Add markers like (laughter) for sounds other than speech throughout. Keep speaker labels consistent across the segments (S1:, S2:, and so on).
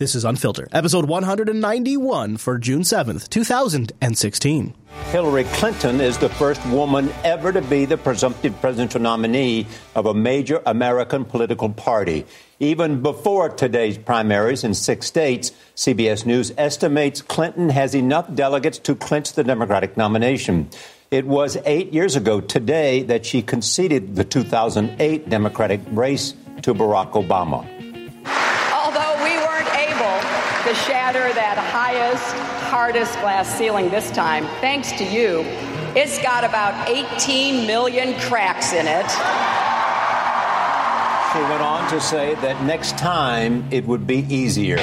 S1: This is Unfiltered, episode 191 for June 7th, 2016.
S2: Hillary Clinton is the first woman ever to be the presumptive presidential nominee of a major American political party. Even before today's primaries in six states, CBS News estimates Clinton has enough delegates to clinch the Democratic nomination. It was eight years ago today that she conceded the 2008 Democratic race to Barack Obama
S3: to shatter that highest, hardest glass ceiling this time, thanks to you, it's got about 18 million cracks in it.
S2: She went on to say that next time it would be easier.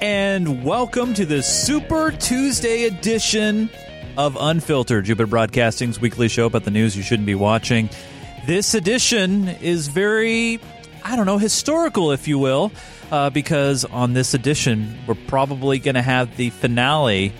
S4: And welcome to the Super Tuesday edition of Unfiltered, Jupiter Broadcasting's weekly show about the news you shouldn't be watching. This edition is very, I don't know, historical, if you will, uh, because on this edition, we're probably going to have the finale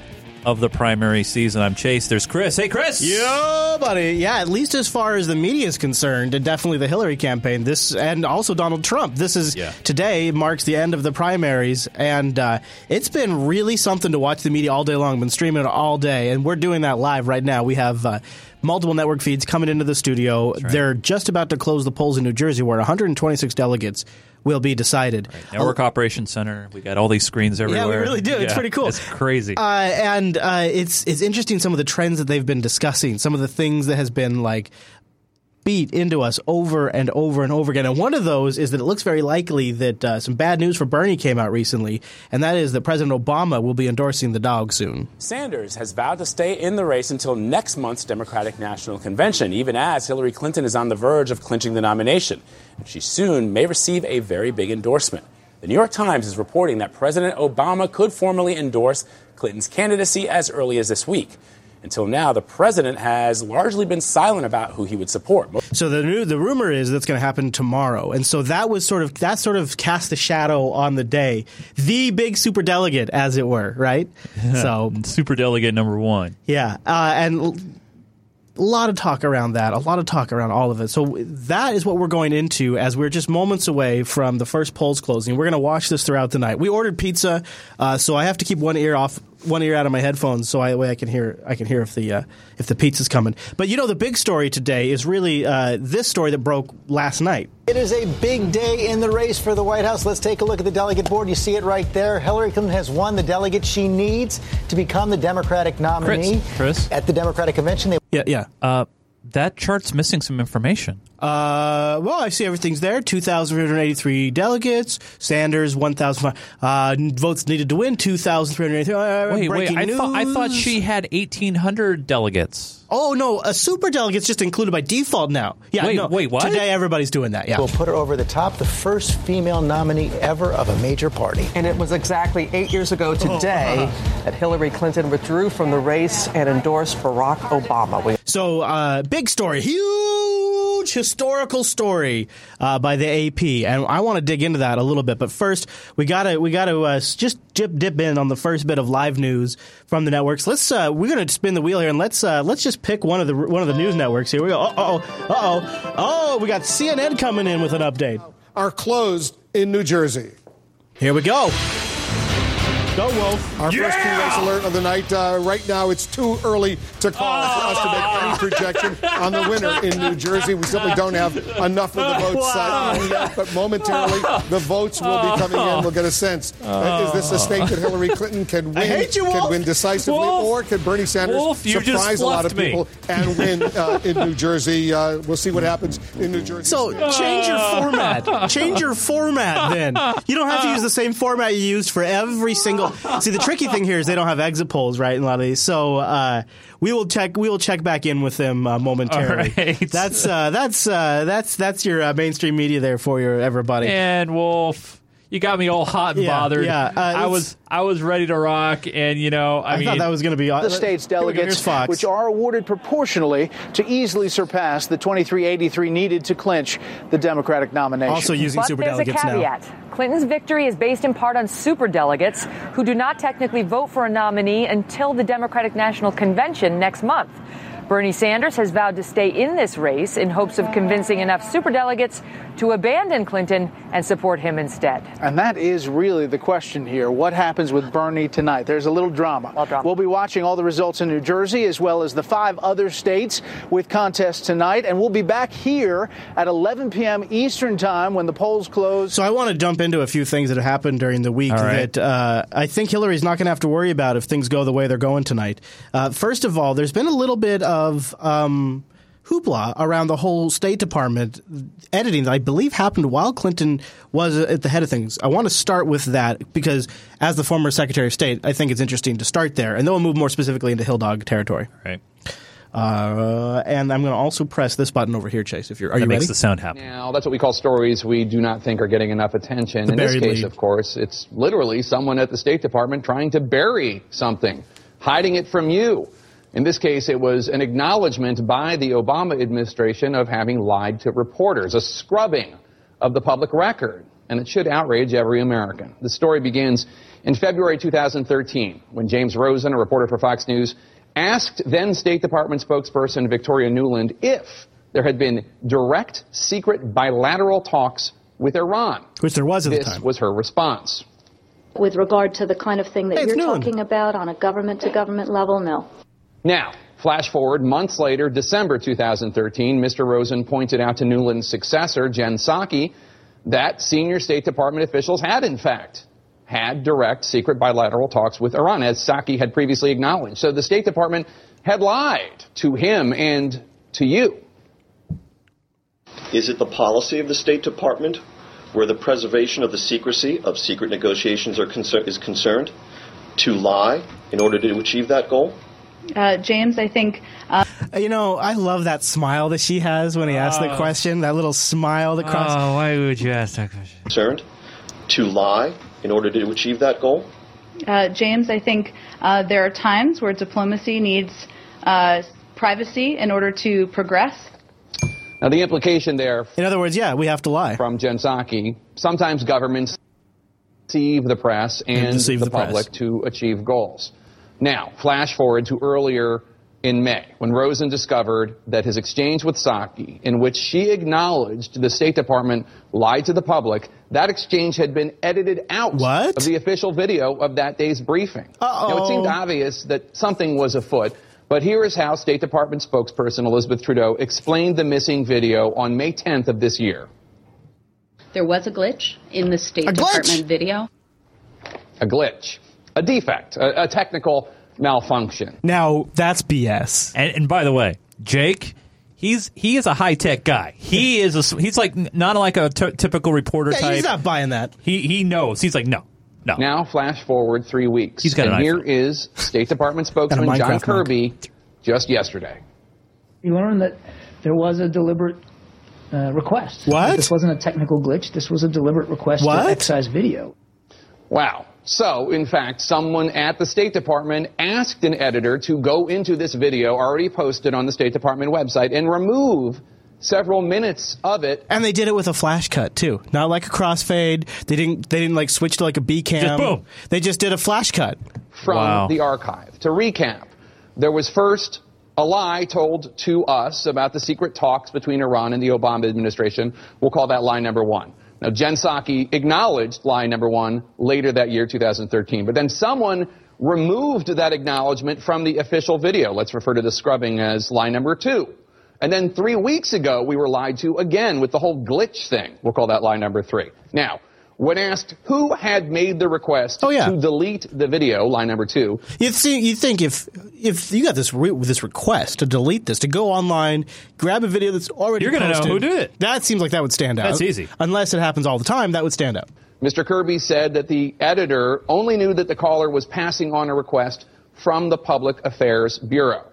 S4: of the primary season. I'm Chase. There's Chris. Hey, Chris.
S1: Yo, buddy. Yeah, at least as far as the media is concerned, and definitely the Hillary campaign. This and also Donald Trump. This is yeah. today marks the end of the primaries, and uh, it's been really something to watch the media all day long. Been streaming it all day, and we're doing that live right now. We have. Uh, multiple network feeds coming into the studio. Right. They're just about to close the polls in New Jersey, where 126 delegates will be decided.
S4: Right. Network I'll, Operations Center. We got all these screens everywhere.
S1: Yeah, we really do.
S4: Yeah,
S1: it's pretty cool.
S4: It's crazy.
S1: Uh, and uh, it's it's interesting some of the trends that they've been discussing. Some of the things that has been like beat into us over and over and over again. And one of those is that it looks very likely that uh, some bad news for Bernie came out recently, and that is that President Obama will be endorsing the dog soon.
S5: Sanders has vowed to stay in the race until next month's Democratic National Convention, even as Hillary Clinton is on the verge of clinching the nomination. She soon may receive a very big endorsement. The New York Times is reporting that President Obama could formally endorse Clinton's candidacy as early as this week. Until now, the president has largely been silent about who he would support.
S1: So the new, the rumor is that's going to happen tomorrow, and so that was sort of that sort of cast a shadow on the day, the big super delegate, as it were, right?
S4: so super delegate number one,
S1: yeah, uh, and a lot of talk around that, a lot of talk around all of it. So that is what we're going into as we're just moments away from the first polls closing. We're going to watch this throughout the night. We ordered pizza, uh, so I have to keep one ear off one ear out of my headphones so I, way I can hear I can hear if the uh, if the pizza's coming. But you know the big story today is really uh, this story that broke last night.
S6: It is a big day in the race for the White House. Let's take a look at the delegate board. You see it right there. Hillary Clinton has won the delegate she needs to become the Democratic nominee.
S4: Chris, Chris.
S6: at the Democratic convention. They-
S1: yeah, yeah.
S4: Uh, that chart's missing some information.
S1: Uh, well, I see everything's there. 2,383 delegates. Sanders, 1,000 uh, votes needed to win. 2,383. Uh,
S4: wait, wait. I, th- I, thought she had 1,800 delegates.
S1: Oh, no. A super delegate's just included by default now. Yeah,
S4: wait,
S1: no,
S4: wait, what?
S1: Today, everybody's doing that, yeah.
S6: We'll put her over the top, the first female nominee ever of a major party.
S7: And it was exactly eight years ago today oh. that Hillary Clinton withdrew from the race and endorsed Barack Obama. We-
S1: so, uh, big story. Huge historical story uh, by the AP, and I want to dig into that a little bit. But first, we gotta we gotta uh, just dip dip in on the first bit of live news from the networks. Let's uh, we're gonna spin the wheel here, and let's uh, let's just pick one of the one of the news networks. Here we go. Uh oh, uh oh, oh, we got CNN coming in with an update.
S8: Are closed in New Jersey.
S1: Here we go. Go, Wolf.
S8: Our yeah! first key race alert of the night. Uh, right now, it's too early to call oh! for us to make any projection on the winner in New Jersey. We simply don't have enough of the votes wow. uh, yet, but momentarily, the votes will be coming in. We'll get a sense. Uh, is this a state that Hillary Clinton can win,
S1: you,
S8: can win decisively,
S4: Wolf.
S8: or can Bernie Sanders
S4: Wolf,
S8: surprise a lot of people
S4: me.
S8: and win uh, in New Jersey? Uh, we'll see what happens in New Jersey.
S1: So change your format. (laughs) Change your format then. You don't have to use the same format you used for every single (laughs) See, the tricky thing here is they don't have exit polls, right? In a lot of these, so uh, we will check. We will check back in with them uh, momentarily.
S4: Right.
S1: That's uh, that's uh, that's that's your uh, mainstream media there for you, everybody.
S4: And Wolf. You got me all hot and
S1: Yeah,
S4: bothered.
S1: yeah, uh,
S4: I was I was ready to rock, and you know, I,
S1: I,
S4: mean,
S1: thought that was going to be uh,
S9: the state's delegates,
S1: Fox.
S9: which are awarded proportionally to easily surpass the 2383 needed to clinch the Democratic nomination.
S1: also using
S10: But there's a
S1: superdelegates now.
S10: caveat. Clinton's victory is based in part on superdelegates who do not technically vote for a nominee until the Democratic National Convention next month. Bernie Sanders has vowed to stay in this race in hopes of convincing enough superdelegates to abandon Clinton and support him instead.
S9: And that is really the question here. What happens with Bernie tonight? There's a little drama.
S10: drama.
S9: We'll be watching all the results in New Jersey as well as the five other states with contests tonight. And we'll be back here at 11 p.m. Eastern Time when the polls close.
S1: So I want to jump into a few things that have happened during the week
S4: All right.
S1: that uh, I think Hillary's not going to have to worry about if things go the way they're going tonight. Uh, first of all, there's been a little bit of um, hoopla around the whole State Department editing that I believe happened while Clinton was at the head of things. I want to start with that because, as the former Secretary of State, I think it's interesting to start there, and then we'll move more specifically into Hill Dog territory.
S4: right.
S1: Uh, and I'm going to also press this button over here, Chase. If you're, are
S4: That
S1: you
S4: makes
S1: ready?
S4: the sound happen.
S11: Now, that's what we call stories we do not think are getting enough attention.
S1: The
S11: In this case,
S1: lead.
S11: of course, it's literally someone at the State Department trying to bury something, hiding it from you. In this case, it was an acknowledgement by the Obama administration of having lied to reporters, a scrubbing of the public record. And it should outrage every American. The story begins in February 2013 when James Rosen, a reporter for Fox News, asked then State Department spokesperson Victoria Nuland if there had been direct, secret, bilateral talks with Iran.
S1: Which there was at the time.
S11: This was her response.
S12: With regard to the kind of thing that
S1: Hey,
S12: you're
S1: Nuland.
S12: talking about on a government to government level, no.
S11: Now, flash forward months later, December 2013, Mr. Rosen pointed out to Nuland's successor, Jen Psaki, that senior State Department officials had, in fact, had direct secret bilateral talks with Iran, as Psaki had previously acknowledged. So the State Department had lied to him and to you.
S13: Is it the policy of the State Department where the preservation of the secrecy of secret negotiations concer- is concerned to lie in order to achieve that goal?
S14: Uh, James, I think. Uh,
S1: You know, I love that smile that she has when he asks the
S4: Oh.
S1: question. That little smile that crosses.
S4: Oh, why would you ask that question?
S13: Concerned to lie in order to achieve that goal?
S14: uh, James, I think uh, there are times where diplomacy needs uh, privacy in order to progress.
S11: Now, the implication there
S1: In other words, yeah, we have to lie.
S11: from Jen Psaki, sometimes governments deceive the press and
S1: deceive
S11: the,
S1: the press.
S11: public to achieve goals. Now, flash forward to earlier in May, when Rosen discovered that his exchange with Psaki, in which she acknowledged the State Department lied to the public, that exchange had been edited out
S1: What?
S11: of the official video of that day's briefing.
S1: Uh-oh.
S11: Now, it seemed obvious that something was afoot, but here is how State Department spokesperson Elizabeth Trudeau explained the missing video on May 10th of this year.
S15: There was a glitch in the State
S1: A glitch?
S15: Department video.
S11: a glitch, a defect, a, a technical malfunction.
S1: Now, that's BS.
S4: And, and by the way, Jake, he's he is a high tech guy. He (laughs) is a he's like not like a t- typical reporter
S1: Yeah,
S4: type.
S1: he's not buying that.
S4: He he knows. He's like no, no.
S11: Now, flash forward three weeks.
S4: He's got
S11: and
S4: an
S11: here
S4: iPhone.
S11: is State Department spokesman John
S1: Minecraft mug.
S11: Kirby just yesterday.
S16: You learned that there was a deliberate uh, request.
S1: What?
S16: This wasn't a technical glitch. This was a deliberate request
S1: What?
S16: to excise video.
S11: Wow. So, in fact, someone at the State Department asked an editor to go into this video already posted on the State Department website and remove several minutes of it.
S1: And they did it with a flash cut too, not like a crossfade. They didn't. They didn't like switch to like a B cam.
S4: Just boom.
S1: They just did a flash cut.
S11: from
S4: Wow.
S11: the archive. To recap, there was first a lie told to us about the secret talks between Iran and the Obama administration. We'll call that lie number one. Now, Jen Psaki acknowledged lie number one later that year, 2013. But then someone removed that acknowledgement from the official video. Let's refer to the scrubbing as lie number two. And then three weeks ago, we were lied to again with the whole glitch thing. We'll call that lie number three. Now, when asked who had made the request
S1: Oh, yeah.
S11: to delete the video, line number two,
S1: You think you think if if you got this re- this request to delete this to go online, grab a video that's already
S4: You're gonna know
S1: posted,
S4: who did it.
S1: That seems like that would stand out.
S4: That's easy.
S1: Unless it happens all the time, that would stand out.
S11: Mr. Kirby said that the editor only knew that the caller was passing on a request from the Public Affairs Bureau.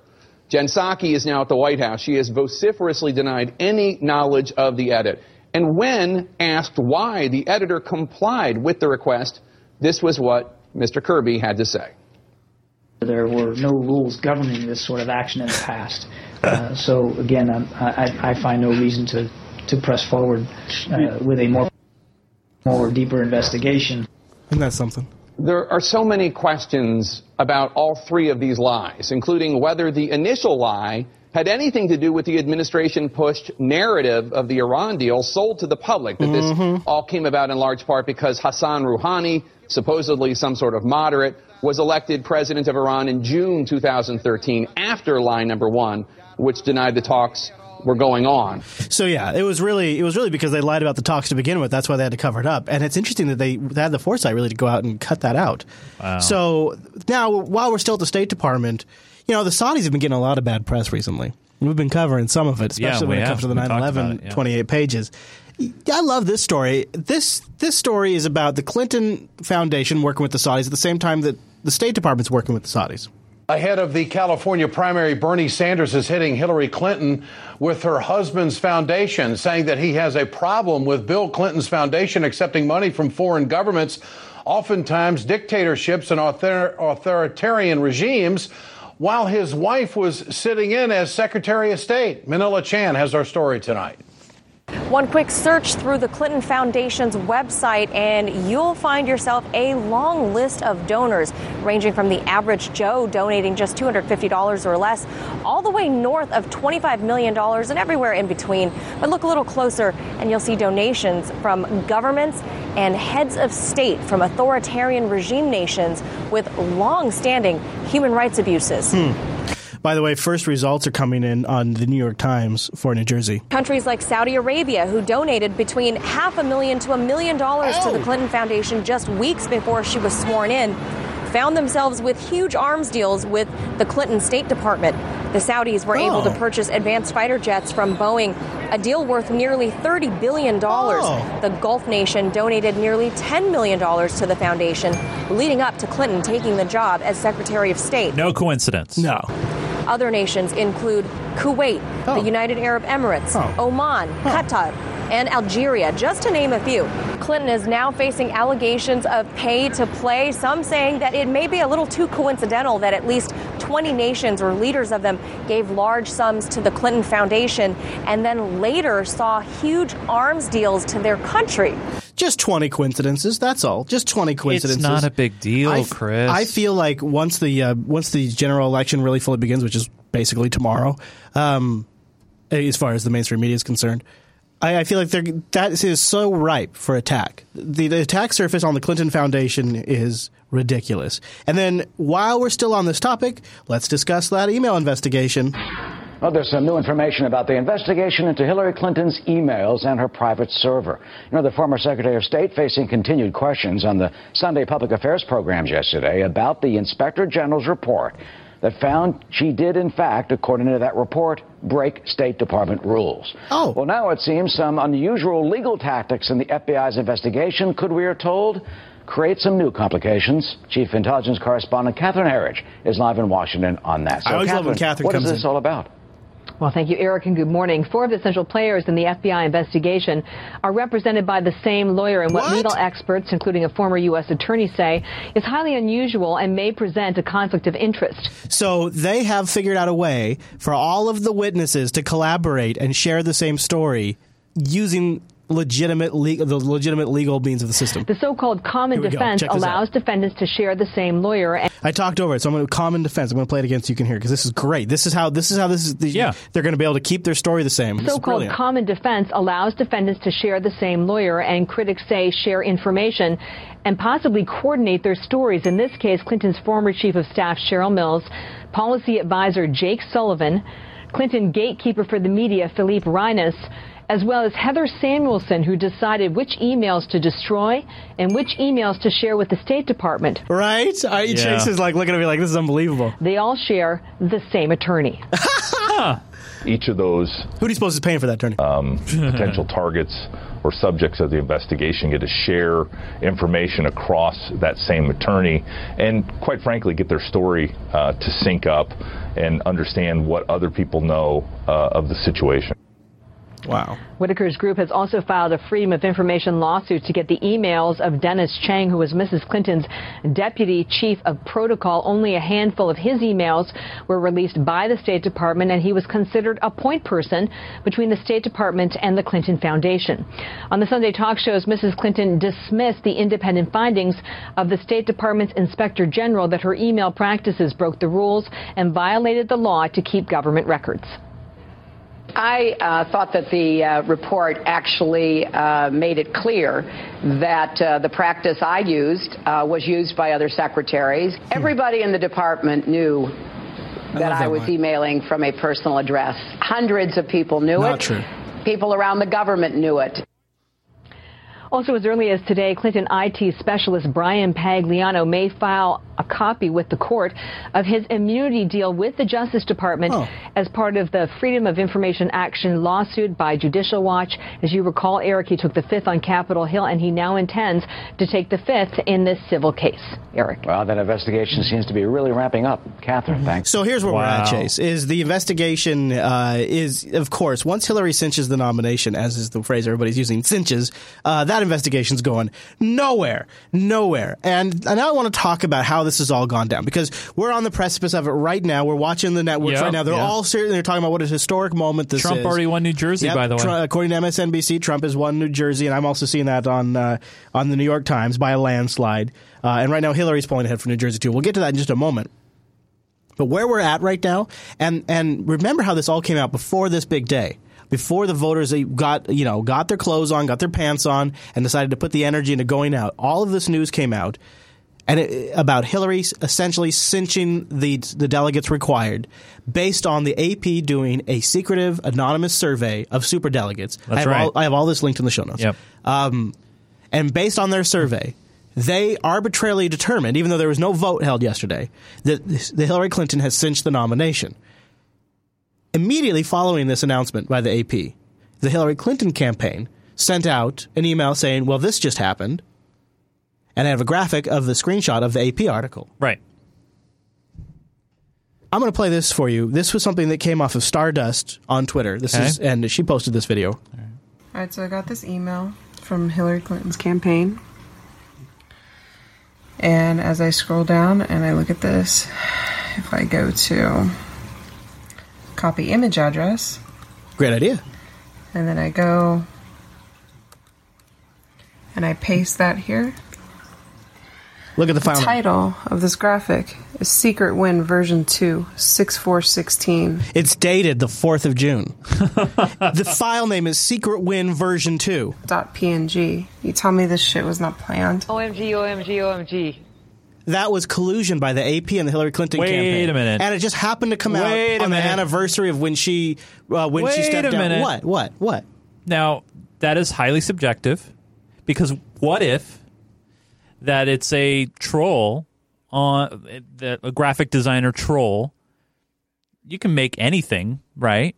S11: Jen Psaki is now at the White House. She has vociferously denied any knowledge of the edit. And when asked why the editor complied with the request, this was what Mr. Kirby had to say.
S16: There were no rules governing this sort of action in the past. Uh, so again, I, I, find no reason to, to press forward uh, with a more, more deeper investigation.
S1: Isn't that something?
S11: There are so many questions about all three of these lies, including whether the initial lie had anything to do with the administration pushed narrative of the Iran deal sold to the public. That this mm-hmm. all came about in large part because Hassan Rouhani, supposedly some sort of moderate, was elected president of Iran in June 2013 after line number one, which denied the talks were going on.
S1: So yeah, it was really it was really because they lied about the talks to begin with. That's why they had to cover it up. And it's interesting that they, they had the foresight really to go out and cut that out. Wow. So now while we're still at the State Department, you know, the Saudis have been getting a lot of bad press recently. We've been covering some of it, especially yeah, when it comes to the 9/11 yeah. 28 pages. I love this story. This this story is about the Clinton Foundation working with the Saudis at the same time that the State Department's working with the Saudis.
S17: Ahead of the California primary, Bernie Sanders is hitting Hillary Clinton with her husband's foundation, saying that he has a problem with Bill Clinton's foundation accepting money from foreign governments, oftentimes dictatorships and author- authoritarian regimes, while his wife was sitting in as Secretary of State. Manila Chan has our story tonight.
S18: One quick search through the Clinton Foundation's website, and you'll find yourself a long list of donors, ranging from the average Joe donating just $250 or less, all the way north of $25 million and everywhere in between. But look a little closer, and you'll see donations from governments and heads of state from authoritarian regime nations with long standing human rights abuses.
S1: Hmm. By the way, first results are coming in on the New York Times for New Jersey.
S18: Countries like Saudi Arabia, who donated between half a million to a million dollars to the oh. Clinton Foundation just weeks before she was sworn in, found themselves with huge arms deals with the Clinton State Department. The Saudis were oh. able to oh. purchase advanced fighter jets from Boeing, a deal worth nearly $30 billion. Oh. The Gulf nation donated nearly $10 million to the foundation, leading up to Clinton taking the job as Secretary of State.
S4: No coincidence.
S1: No.
S18: Other nations include Kuwait, oh. the United Arab Emirates, oh. Oman, Qatar, and Algeria, just to name a few. Clinton is now facing allegations of pay to play, some saying that it may be a little too coincidental that at least 20 nations or leaders of them gave large sums to the Clinton Foundation and then later saw huge arms deals to their country.
S1: Just 20 coincidences, that's all. Just 20 coincidences.
S4: It's not a big deal,
S1: I,
S4: Chris.
S1: I feel like once the uh, once the general election really fully begins, which is basically tomorrow, um, as far as the mainstream media is concerned, I, I feel like that is so ripe for attack. The, the attack surface on the Clinton Foundation is ridiculous. And then while we're still on this topic, let's discuss that email investigation.
S19: Well, there's some new information about the investigation into Hillary Clinton's emails and her private server. You know, the former Secretary of State facing continued questions on the Sunday public affairs programs yesterday about the Inspector General's report that found she did, in fact, according to that report, break State Department rules.
S1: Oh.
S19: Well, now it seems some unusual legal tactics in the FBI's investigation could, we are told, create some new complications. Chief Intelligence Correspondent Catherine Herridge is live in Washington on that.
S1: So, I always
S19: Catherine,
S1: love when Catherine
S19: what
S1: comes
S19: is this
S1: in.
S19: all about?
S20: Well, thank you, Eric, and good morning. Four of the central players in the FBI investigation are represented by the same lawyer, and what,
S1: what,
S20: legal experts, including a former U.S. attorney, say is highly unusual and may present a conflict of interest.
S1: So they have figured out a way for all of the witnesses to collaborate and share the same story using legitimate legal, the legitimate legal means of the system.
S20: The so-called common defense allows defendants to share the same lawyer. And-
S1: I talked over it, so I'm going to common defense. I'm going to play it again so you can hear because this is great. This is how this is how this is. The,
S4: yeah,
S1: they're going to be able to keep their story the same.
S20: The so-called common defense allows defendants to share the same lawyer, and critics say share information and possibly coordinate their stories. In this case, Clinton's former chief of staff Cheryl Mills, policy advisor Jake Sullivan, Clinton gatekeeper for the media Philippe Reines as well as Heather Samuelson, who decided which emails to destroy and which emails to share with the State Department.
S1: Right? I, yeah. Chase is like looking at me like, this is unbelievable.
S20: They all share the same attorney. (laughs)
S21: Each of those.
S1: Who do you suppose is paying for that attorney?
S21: Um, (laughs) potential targets or subjects of the investigation get to share information across that same attorney and, quite frankly, get their story uh, to sync up and understand what other people know uh, of the situation.
S1: Wow.
S20: Whitaker's group has also filed a Freedom of Information lawsuit to get the emails of Dennis Cheng, who was Mrs. Clinton's deputy chief of protocol. Only a handful of his emails were released by the State Department, and he was considered a point person between the State Department and the Clinton Foundation. On the Sunday talk shows, Mrs. Clinton dismissed the independent findings of the State Department's inspector general that her email practices broke the rules and violated the law to keep government records.
S22: I uh, thought that the uh, report actually uh, made it clear that uh, the practice I used uh, was used by other secretaries. Everybody in the department knew that I,
S1: that
S22: was
S1: one.
S22: emailing from a personal address. Hundreds of people knew
S1: Not
S22: it.
S1: true.
S22: People around the government knew it.
S20: Also, as early as today, Clinton IT specialist Bryan Pagliano may file a copy with the court of his immunity deal with the Justice Department as part of the Freedom of Information Action lawsuit by Judicial Watch. As you recall, Eric, he took the fifth on Capitol Hill, and he now intends to take the fifth in this civil case. Eric.
S19: Well, that investigation seems to be really ramping up. Catherine, thanks.
S1: So here's where we're at, Chase. Is the investigation uh, is of course once Hillary cinches the nomination, as is the phrase everybody's using, cinches. Uh, that investigation's going nowhere, nowhere. And, and I want to talk about how this has all gone down because we're on the precipice of it right now. We're watching the networks
S4: Yeah,
S1: right now. They're
S4: yeah.
S1: all serious. They're talking about what a historic moment this
S4: Trump
S1: is.
S4: already won New Jersey,
S1: Yep,
S4: by the way.
S1: According to MSNBC, Trump has won New Jersey, and I'm also seeing that on uh, on the New York Times by a landslide. Uh, and right now, Hillary's pulling ahead for New Jersey too. We'll get to that in just a moment. But where we're at right now, and and remember how this all came out before this big day, before the voters got you know got their clothes on, got their pants on, and decided to put the energy into going out. All of this news came out, and it, about Hillary essentially cinching the the delegates required, based on the AP doing a secretive anonymous survey of super delegates.
S4: That's
S1: I have
S4: right.
S1: All, I have all this linked in the show notes.
S4: Yep.
S1: Um, and based on their survey, they arbitrarily determined, even though there was no vote held yesterday, that that Hillary Clinton has cinched the nomination. Immediately following this announcement by the AP, the Hillary Clinton campaign sent out an email saying, "Well, this just happened," and I have a graphic of the screenshot of the AP article.
S4: Right.
S1: I'm going to play this for you. This was something that came off of Stardust on Twitter. This
S23: Okay.
S1: is, and she posted this video.
S23: All right, so I got this email from Hillary Clinton's campaign. And as I scroll down and I look at this, if I go to copy image address,
S1: Great idea.
S23: and then I go and I paste that here,
S1: Look at the
S23: the
S1: file.
S23: title of this graphic is Secret Win version 2, 6416.
S1: It's dated the 4th of June. (laughs) the file name is Secret Win version 2.
S23: Dot .png. You tell me this shit was not planned.
S20: OMG, OMG, OMG.
S1: That was collusion by the AP and the Hillary Clinton
S4: Wait
S1: campaign.
S4: Wait a minute.
S1: And it just happened to come
S4: Wait
S1: out on the anniversary of when she uh, when she stepped
S4: a
S1: down.
S4: minute.
S1: What? What? What?
S4: Now, that is highly subjective because what if that it's a troll on that a graphic designer troll you can make anything, right?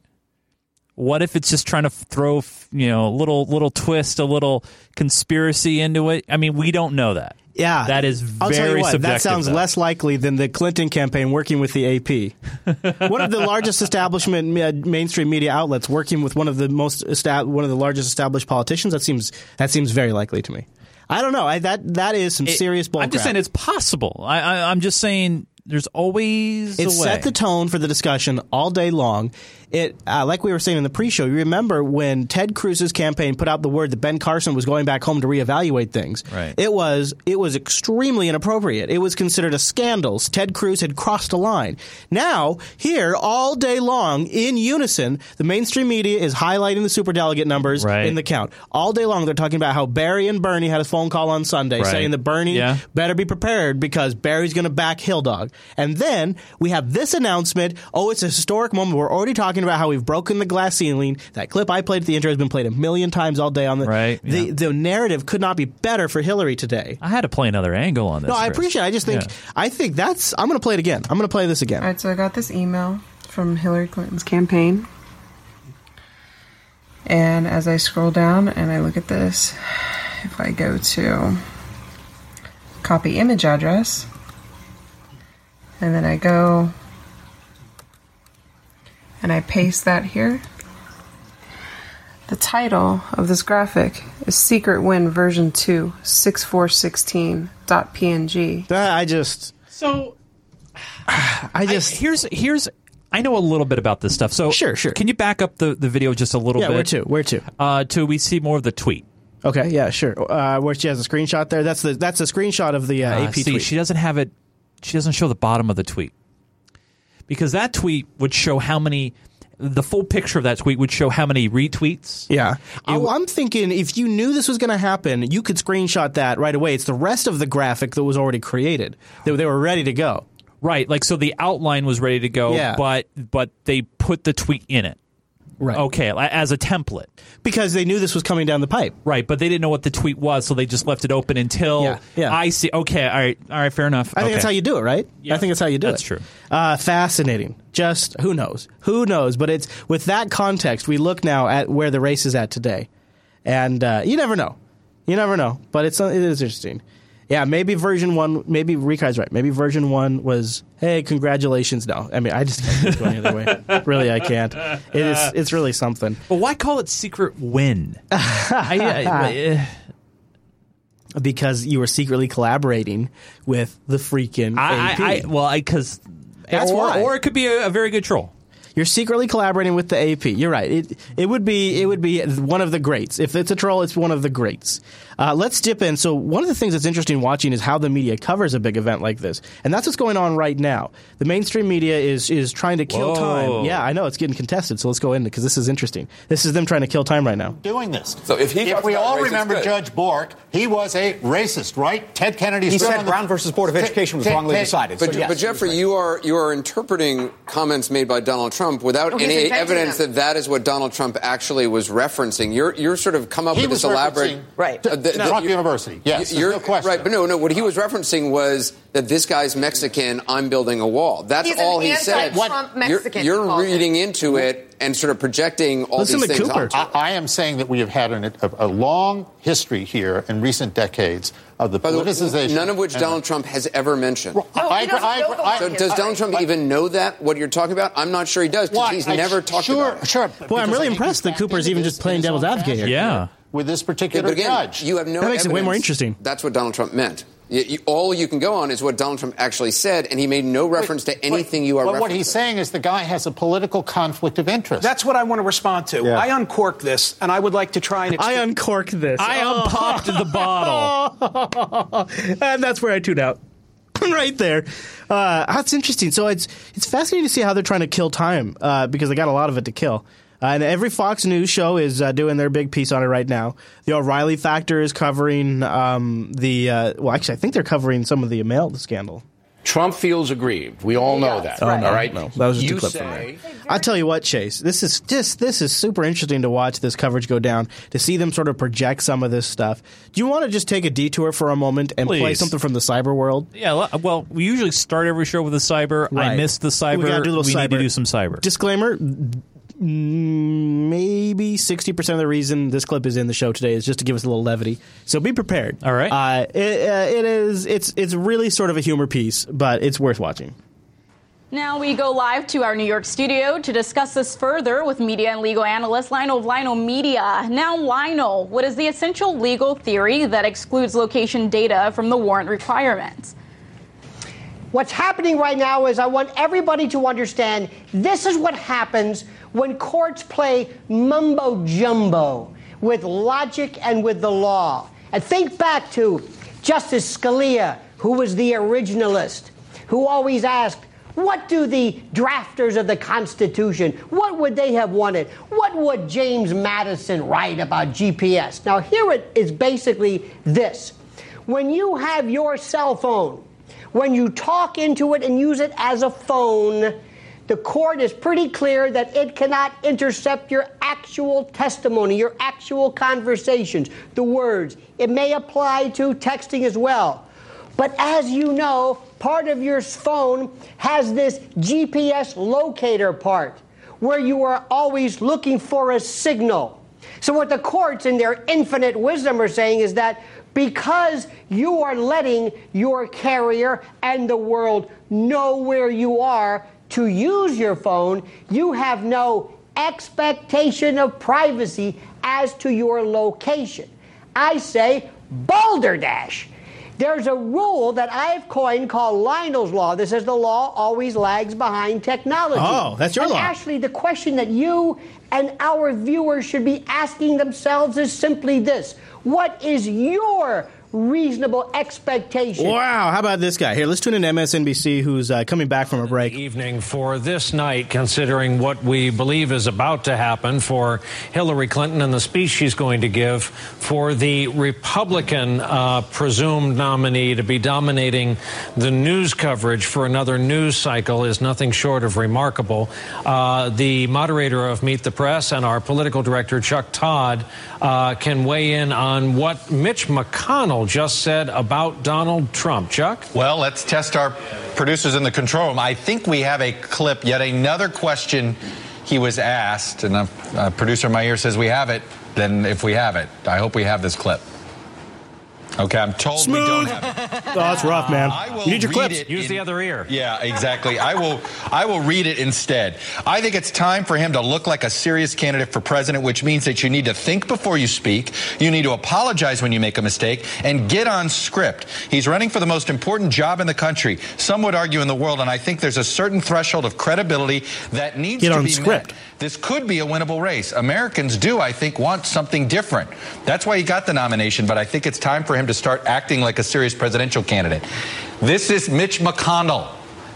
S4: What if it's just trying to throw, you know, a little little twist, a little conspiracy into it? I mean, we don't know that.
S1: Yeah,
S4: that is
S1: I'll
S4: very
S1: tell you what,
S4: subjective.
S1: that sounds
S4: though.
S1: less likely than the Clinton campaign working with the AP. (laughs) one of the largest establishment uh, mainstream media outlets working with one of the most one of the largest established politicians. That seems that seems very likely to me. I don't know. I, that that is some
S4: It-
S1: serious bull.
S4: I'm just saying it's possible. I, I, I'm just saying there's always
S1: It
S4: a way.
S1: set the tone for the discussion all day long. It, uh, like we were saying in the pre-show, you remember when Ted Cruz's campaign put out the word that Ben Carson was going back home to reevaluate things.
S4: Right.
S1: It was it was extremely inappropriate. It was considered a scandal. Ted Cruz had crossed a line. Now, here all day long, in unison, the mainstream media is highlighting the superdelegate numbers
S4: Right.
S1: in the count. All day long, they're talking about how Barry and Bernie had a phone call on Sunday
S4: Right.
S1: saying that Bernie
S4: Yeah.
S1: better be prepared because Barry's going to back Hill Dog. And then we have this announcement. Oh, it's a historic moment. We're already talking about how we've broken the glass ceiling. That clip I played at the intro has been played a million times all day on the
S4: Right,
S1: The the narrative could not be better for Hillary today.
S4: I had to play another angle on this.
S1: No, I
S4: Chris.
S1: appreciate. it. I just think
S4: Yeah.
S1: I think that's. I'm going to play it again. I'm going to play this again.
S23: All right, so I got this email from Hillary Clinton's campaign. And as I scroll down and I look at this, if I go to copy image address, and then I go and I paste that here,
S24: The title of this graphic is Secret Win version 2 6416.png.
S1: I just
S4: so (sighs)
S1: I just
S4: here's here's I know a little bit about this stuff. So sure, sure. Can you back up the, the video just a little
S1: Yeah,
S4: bit?
S1: where to? Where to?
S4: Uh, to we see more of the tweet.
S1: Okay, yeah, sure. Uh, where she has a screenshot there. That's the that's a screenshot of the uh,
S4: Uh,
S1: AP
S4: see,
S1: tweet.
S4: she doesn't have it. She doesn't show the bottom of the tweet because that tweet would show how many. The full picture of that tweet would show how many retweets.
S1: Yeah. Oh, I'm thinking if you knew this was going to happen, you could screenshot that right away. It's the rest of the graphic that was already created. They, they were ready to go.
S4: Right, like so the outline was ready to go,
S1: Yeah.
S4: but but they put the tweet in it.
S1: Right.
S4: Okay, as a template.
S1: Because they knew this was coming down the pipe.
S4: Right, but they didn't know what the tweet was, so they just left it open until
S1: Yeah, yeah.
S4: I see. Okay, all right, all right, fair enough.
S1: I think that's how you do it, right? Yeah. I think that's how you do
S4: That's
S1: it.
S4: That's true.
S1: Uh, fascinating. Just who knows? Who knows? But it's with that context, we look now at where the race is at today, and uh, you never know. You never know. But it's it is interesting. Yeah, maybe version one. Maybe Rikai's right. Maybe version one was, hey, congratulations. No, I mean, I just can't go any other way. (laughs) Really, I can't. It is. It's really something.
S4: But why call it secret win? (laughs) I, I- I- eh.
S1: because you were secretly collaborating with the freaking.
S4: I, I well, because
S1: That's
S4: or,
S1: why.
S4: or it could be a, a very good troll.
S1: You're secretly collaborating with the AP. You're right. It it would be it would be one of the greats. If it's a troll, it's one of the greats. Uh, let's dip in. So one of the things that's interesting watching is how the media covers a big event like this, and that's what's going on right now. The mainstream media is is trying to kill
S25: Whoa.
S1: time. Yeah, I know it's getting contested. So let's go in because this is interesting. This is them trying to kill time right now.
S25: doing this.
S26: So if he
S25: if we all
S26: racist,
S25: remember
S26: good.
S25: Judge Bork, he was a racist, right? Ted Kennedy.
S27: He said Brown versus Board of Education was wrongly decided.
S26: But,
S27: So yes,
S26: but Jeffrey, you are you are interpreting comments made by Donald Trump without
S27: Oh,
S26: any evidence
S27: them.
S26: that that is what Donald Trump actually was referencing. You're you're sort of come up
S25: He
S26: with this elaborate
S25: referencing-
S26: right uh,
S25: No, Trump University. Yes, there's
S26: you're
S25: no question.
S26: right. But no, no. What he was referencing was that this guy's Mexican. I'm building a wall. That's
S23: He's an
S26: all he said.
S23: anti-Trump
S26: You're- You're,
S23: called it.
S26: reading into it and sort of projecting all these things onto it.
S25: I, I am saying that we have had an, a, a long history here in recent decades of the
S26: By the way,
S25: politicization.
S26: none of which Donald Trump has ever mentioned.
S25: I- I- I- I-
S26: so does Donald Trump even know that what you're talking about? I'm not sure he does because he's never talked
S25: sure,
S26: about it.
S25: Sure,
S1: Boy, I'm really impressed that Cooper's even just playing devil's advocate here.
S25: with this
S26: Yeah,
S25: particular
S26: but again,
S25: judge.
S26: you have no.
S1: That makes it way more interesting.
S26: That's what Donald Trump meant. You- you- all you can go on is what Donald Trump actually said, and he made no reference to anything you are
S25: Well, what he's saying is the guy has a political conflict of interest.
S27: That's what I want to respond to.
S25: Yeah.
S27: I uncork this, and I would like to try and.
S1: I uncorked this.
S27: I
S1: unpopped
S4: the
S1: bottle. (laughs) and that's where I tune out. (laughs) right there. Uh, that's interesting. So it's it's fascinating to see how they're trying to kill time uh, because they got a lot of it to kill. Uh, and every Fox News show is uh, doing their big piece on it right now. The O'Reilly Factor is covering um, the. Uh, well, actually, I think they're covering some of the mail scandal.
S28: Trump feels aggrieved. We all know that.
S1: Oh, no,
S28: all right.
S1: no. That was just
S28: you
S1: a clip
S28: say,
S1: from there. I tell you what, Chase, this is just this is super interesting to watch this coverage go down to see them sort of project some of this stuff. Do you want to just take a detour for a moment and play something from the cyber world?
S4: Yeah, well- well, we usually start every show with a cyber. I missed the cyber.
S1: We gotta do a little
S4: need to do some cyber.
S1: Disclaimer. Mm, Maybe sixty percent of the reason this clip is in the show today is just to give us a little levity. So be prepared. All right. Uh, it, uh, it is. It's it's really sort of a humor piece, but it's worth watching.
S29: Now we go live to our New York studio to discuss this further with media and legal analyst Lionel of Lionel Media. Now, Lionel, what is the essential legal theory that excludes location data from the warrant requirements?
S30: What's happening right now is I want everybody to understand this is what happens when courts play mumbo jumbo with logic and with the law. And think back to Justice Scalia, who was the originalist, who always asked, what do the drafters of the Constitution, what would they have wanted? What would James Madison write about GPS? Now, here it is basically this. When you have your cell phone, when you talk into it and use it as a phone, the court is pretty clear that it cannot intercept your actual testimony, your actual conversations, the words. It may apply to texting as well. But as you know, part of your phone has this GPS locator part where you are always looking for a signal. So, what the courts, in their infinite wisdom, are saying is that because you are letting your carrier and the world know where you are to use your phone, you have no expectation of privacy as to your location. I say balderdash. There's a rule that I've coined called Lionel's Law that says the law always lags behind technology.
S1: Oh, that's your
S30: and
S1: law.
S30: Ashley, the question that you and our viewers should be asking themselves is simply this What is your reasonable expectation?
S1: Wow, how about this guy? Here, let's tune in to MSNBC, who's uh, coming back from a break.
S31: Evening for this night, considering what we believe is about to happen for Hillary Clinton and the speech she's going to give for the Republican uh, presumed nominee to be dominating the news coverage for another news cycle is nothing short of remarkable. Uh, the moderator of Meet the Press and our political director, Chuck Todd, uh, can weigh in on what Mitch McConnell just said about Donald Trump. Chuck?
S32: Well, let's test our producers in the control room. I think we have a clip, yet another question he was asked, and a, uh, producer in my ear says we have it. Then, if we have it, I hope we have this clip. Okay, I'm told we don't have it. (laughs)
S1: Oh, that's rough, man.
S32: I will
S1: You need your clips.
S31: Use
S32: in-
S31: the other ear.
S32: Yeah, exactly. I will I will read it instead. I think it's time for him to look like a serious candidate for president, which means that you need to think before you speak, you need to apologize when you make a mistake, and get on script. He's running for the most important job in the country, some would argue in the world, and I think there's a certain threshold of credibility that needs
S1: Get
S32: to
S1: on
S32: be
S1: script.
S32: met. This could be a winnable race. Americans do, I think, want something different. That's why he got the nomination, but I think it's time for him to start acting like a serious presidential candidate. This is Mitch McConnell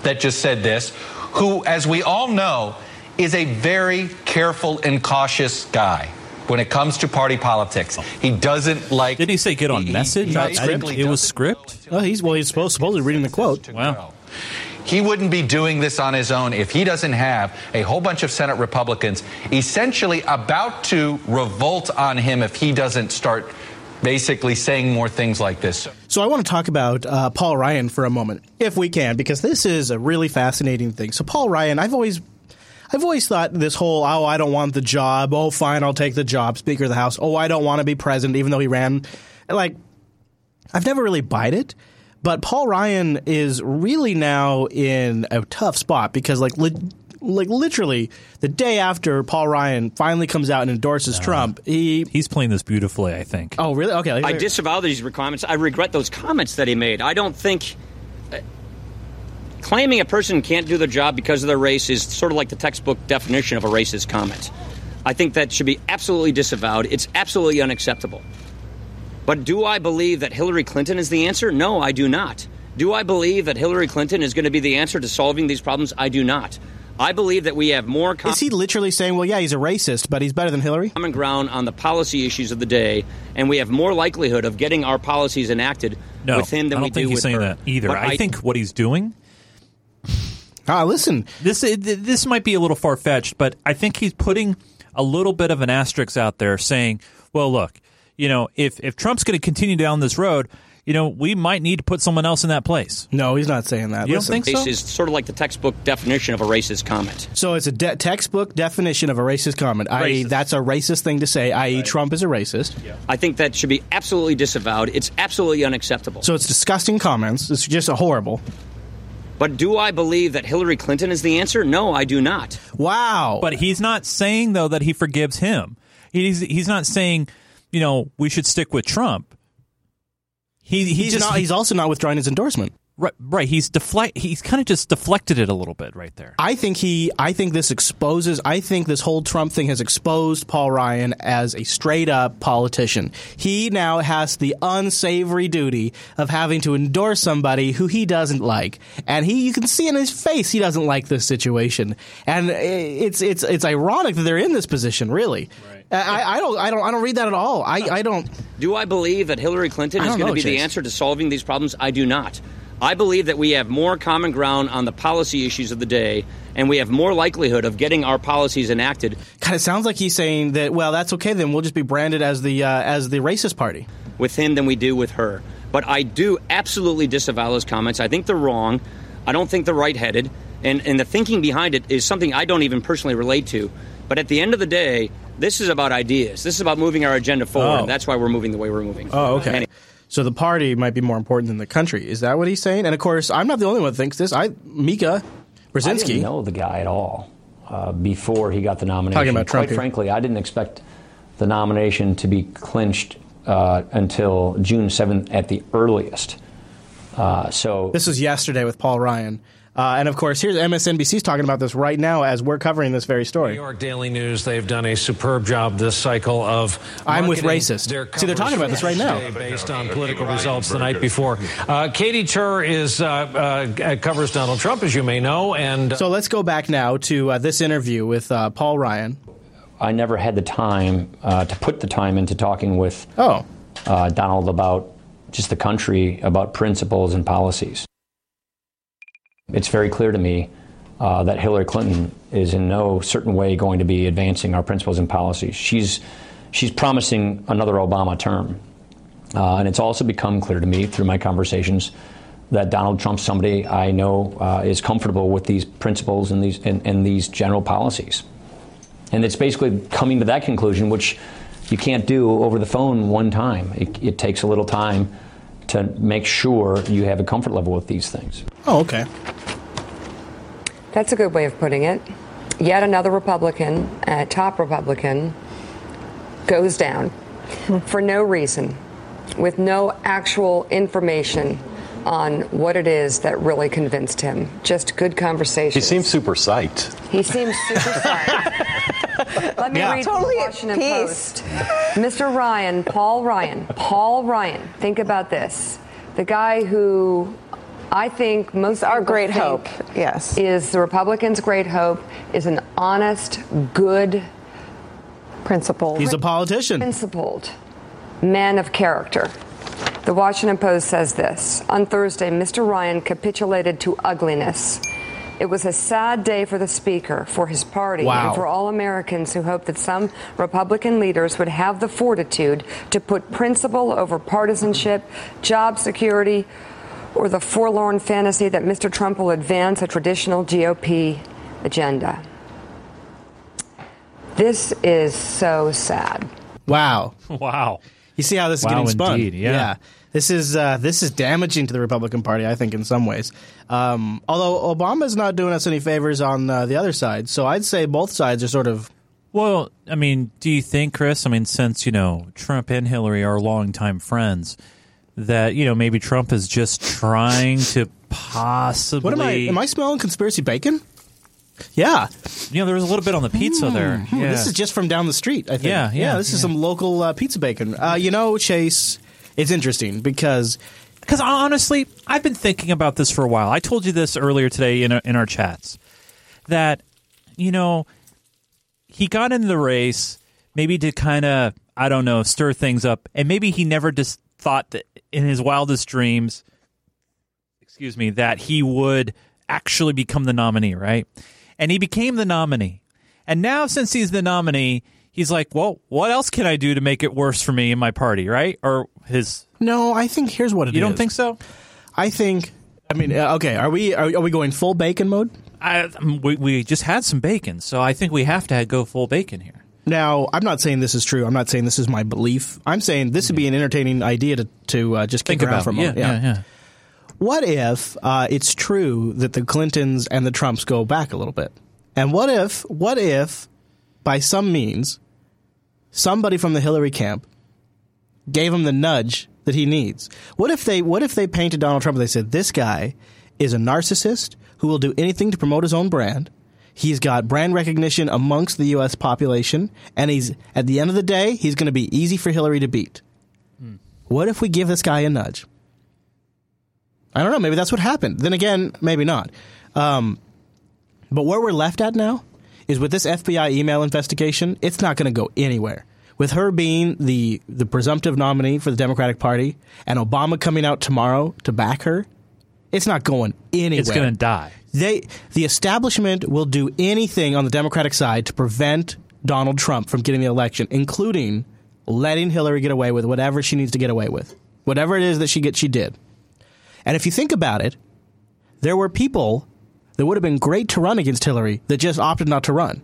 S32: that just said this, who, as we all know, is a very careful and cautious guy. When it comes to party politics, he doesn't like. Did
S4: he say get on message?
S32: Not
S4: I- I didn't- it was script.
S1: Oh, he's well. He's supposed supposedly reading the quote.
S4: Wow.
S32: He wouldn't be doing this on his own if he doesn't have a whole bunch of Senate Republicans essentially about to revolt on him if he doesn't start basically saying more things like this.
S1: So I want to talk about uh, Paul Ryan for a moment, if we can, because this is a really fascinating thing. So Paul Ryan, I've always. I've always thought this whole, oh, I don't want the job. Oh, fine, I'll take the job. Speaker of the House. Oh, I don't want to be president, even though he ran. Like, I've never really bought it. But Paul Ryan is really now in a tough spot because, like, li- like literally the day after Paul Ryan finally comes out and endorses Trump, he
S4: he's playing this beautifully. I think.
S1: Oh, really? Okay.
S33: I disavow these requirements. I regret those comments that he made. I don't think uh, claiming a person can't do their job because of their race is sort of like the textbook definition of a racist comment. I think that should be absolutely disavowed. It's absolutely unacceptable. But do I believe that Hillary Clinton is the answer? No, I do not. Do I believe that Hillary Clinton is going to be the answer to solving these problems? I do not. I believe that we have more com-
S1: Is he literally saying, well, yeah, he's a racist, but he's better than Hillary?
S33: common ground on the policy issues of the day, and we have more likelihood of getting our policies enacted
S4: No,
S33: with him than we do with
S4: I don't think he's saying
S33: her.
S4: that either.
S33: But
S4: I, think what he's doing.
S1: Ah, listen.
S4: This this might be a little far fetched, but I think he's putting a little bit of an asterisk out there, saying, "Well, look, you know, if if Trump's going to continue down this road, you know, we might need to put someone else in that place."
S1: No, he's not saying that.
S4: You don't think so?
S33: Race is sort of like the textbook definition of a racist comment.
S1: So it's a de- textbook definition of a racist comment, i.e., that's a racist thing to say, i.e., Trump is a racist.
S33: I think that should be absolutely disavowed. It's absolutely unacceptable.
S1: So it's disgusting comments. It's just a horrible.
S33: But do I believe that Hillary Clinton is the answer? No, I do not.
S1: Wow.
S4: But he's not saying though that he forgives him. He's he's not saying, you know, we should stick with Trump. He he
S1: He's,
S4: just
S1: not, he's also not withdrawing his endorsement.
S4: right, right. He's deflect. He's kind of just deflected it a little bit right there.
S1: I think he. I think this exposes. I think this whole Trump thing has exposed Paul Ryan as a straight up politician. He now has the unsavory duty of having to endorse somebody who he doesn't like, and he. You can see in his face he doesn't like this situation, and it's it's it's ironic that they're in this position. Really, I, I don't I don't I don't read that at all. I I don't.
S33: Do I believe that Hillary Clinton is going to be the answer to solving these problems? I do not. I believe that we have more common ground on the policy issues of the day, and we have more likelihood of getting our policies enacted
S1: Kind of sounds like he's saying that. Well, that's okay. Then we'll just be branded as the uh, as the racist party.
S33: with him than we do with her. But I do absolutely disavow those comments. I think they're wrong. I don't think they're right headed. And, and the thinking behind it is something I don't even personally relate to. But at the end of the day, this is about ideas. This is about moving our agenda forward.
S1: Oh.
S33: And that's why we're moving the way we're moving.
S1: Oh, okay.
S33: Any-
S1: So the party might be more important than the country. Is that what he's saying? And of course, I'm not the only one that thinks this. I Mika Brzezinski.
S34: I
S1: Brzezinski.
S34: didn't know the guy at all uh, before he got the nomination.
S1: Talking about Trump
S34: Quite
S1: here.
S34: frankly, I didn't expect the nomination to be clinched uh, until June 7th at the earliest. Uh, so
S1: This was yesterday with Paul Ryan. Uh, and of course, here's MSNBC's talking about this right now as we're covering this very story.
S31: New York Daily News, they've done a superb job this cycle of.
S1: I'm with
S31: marketing
S1: racist. See, they're talking about this right now.
S31: Based on political results the night before. Uh, Katie Tur is, uh, uh, covers Donald Trump, as you may know. and
S1: So let's go back now to uh, this interview with uh, Paul Ryan.
S34: I never had the time uh, to put the time into talking with
S1: oh.
S34: uh, Donald about just the country, about principles and policies. It's very clear to me uh, that Hillary Clinton is in no certain way going to be advancing our principles and policies. She's she's promising another Obama term, uh, and it's also become clear to me through my conversations that Donald Trump's somebody I know uh, is comfortable with these principles and these and, and these general policies. And it's basically coming to that conclusion, which you can't do over the phone one time. It, it takes a little time to make sure you have a comfort level with these things.
S1: Oh, okay.
S35: That's a good way of putting it. Yet another Republican, uh, top Republican, goes down for no reason, with no actual information on what it is that really convinced him. Just good conversation.
S36: He seems super psyched.
S35: He seems super (laughs) psyched. Let me
S36: Yeah.
S35: read
S36: Totally
S35: the Washington. Post. Mr. Ryan, Paul Ryan, Paul Ryan. Think about this: the guy who I think most our
S37: great hope, yes,
S35: is the Republicans' great hope is an honest, good,
S37: principled.
S1: He's a politician.
S35: Principled man of character. The Washington Post says this On Thursday, Mr. Ryan capitulated to ugliness. It was a sad day for the Speaker, for his party,
S1: Wow.
S35: and for all Americans who hoped that some Republican leaders would have the fortitude to put principle over partisanship, job security, or the forlorn fantasy that Mr. Trump will advance a traditional GOP agenda. This is so sad.
S1: Wow. (laughs)
S4: Wow.
S1: You see how this is
S4: Wow,
S1: getting spun?
S4: indeed, yeah.
S1: This is uh, this is damaging to the Republican Party, I think, in some ways. Um, although Obama's not doing us any favors on uh, the other side, so I'd say both sides are sort of.
S4: Well, I mean, do you think, Chris? I mean, since you know Trump and Hillary are longtime friends, that you know maybe Trump is just trying to possibly.
S1: What am I? Am I smelling conspiracy bacon? Yeah.
S4: You know, there was a little bit on the pizza there.
S1: Hmm,
S4: Yeah.
S1: This is just from down the street, I think.
S4: Yeah, yeah,
S1: this is some local uh, pizza bacon. Uh, you know, Chase, it's interesting because
S4: Because honestly, I've been thinking about this for a while. I told you this earlier today in in our chats that you know he got into the race maybe to kind of I don't know stir things up, and maybe he never just thought that in his wildest dreams, excuse me, that he would actually become the nominee, right? And he became the nominee, and now since he's the nominee. He's like, well, what else can I do to make it worse for me and my party, right? Or his
S1: No, I think here's what it is.
S4: You don't think so?
S1: I think. I mean, uh, okay. Are we are, are we going full bacon mode?
S4: I, um, we, we just had some bacon, so I think we have to go full bacon here.
S1: Now, I'm not saying this is true. I'm not saying this is my belief. I'm saying this would be an entertaining idea to to uh, just
S4: Think
S1: around
S4: about
S1: for a
S4: it.
S1: moment.
S4: Yeah, yeah, yeah.
S1: What if uh, it's true that the Clintons and the Trumps go back a little bit? And what if what if by some means somebody from the Hillary camp gave him the nudge that he needs? What if they what if they painted Donald Trump and they said this guy is a narcissist who will do anything to promote his own brand? He's got brand recognition amongst the US population and he's at the end of the day he's going to be easy for Hillary to beat. What if we give this guy a nudge? I don't know. Maybe that's what happened. Then again, maybe not. Um, but where we're left at now is with this FBI email investigation, it's not going to go anywhere. With her being the the presumptive nominee for the Democratic Party and Obama coming out tomorrow to back her, it's not going anywhere.
S4: It's going to die.
S1: They the establishment will do anything on the Democratic side to prevent Donald Trump from getting the election, including letting Hillary get away with whatever she needs to get away with. Whatever it is that she get she did. And if you think about it, there were people that would have been great to run against Hillary that just opted not to run.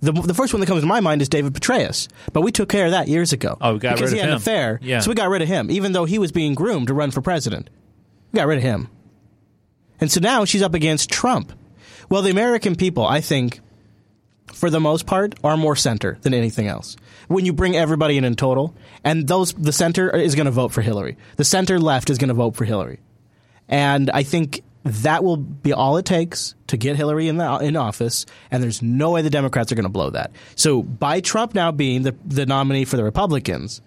S1: The, the first one that comes to my mind is David Petraeus, but we took care of that years ago.
S4: Oh, we got
S1: because
S4: rid
S1: he
S4: of
S1: had
S4: him.
S1: an affair.
S4: Yeah.
S1: So we got rid of him, even though he was being groomed to run for president. We got rid of him. And so now she's up against Trump. Well, the American people, I think, for the most part, are more center than anything else. when you bring everybody in in total, and those the center is going to vote for Hillary. The center left is going to vote for Hillary, and I think that will be all it takes to get Hillary in the in office. And there's no way the Democrats are going to blow that. So by Trump now being the the nominee for the Republicans,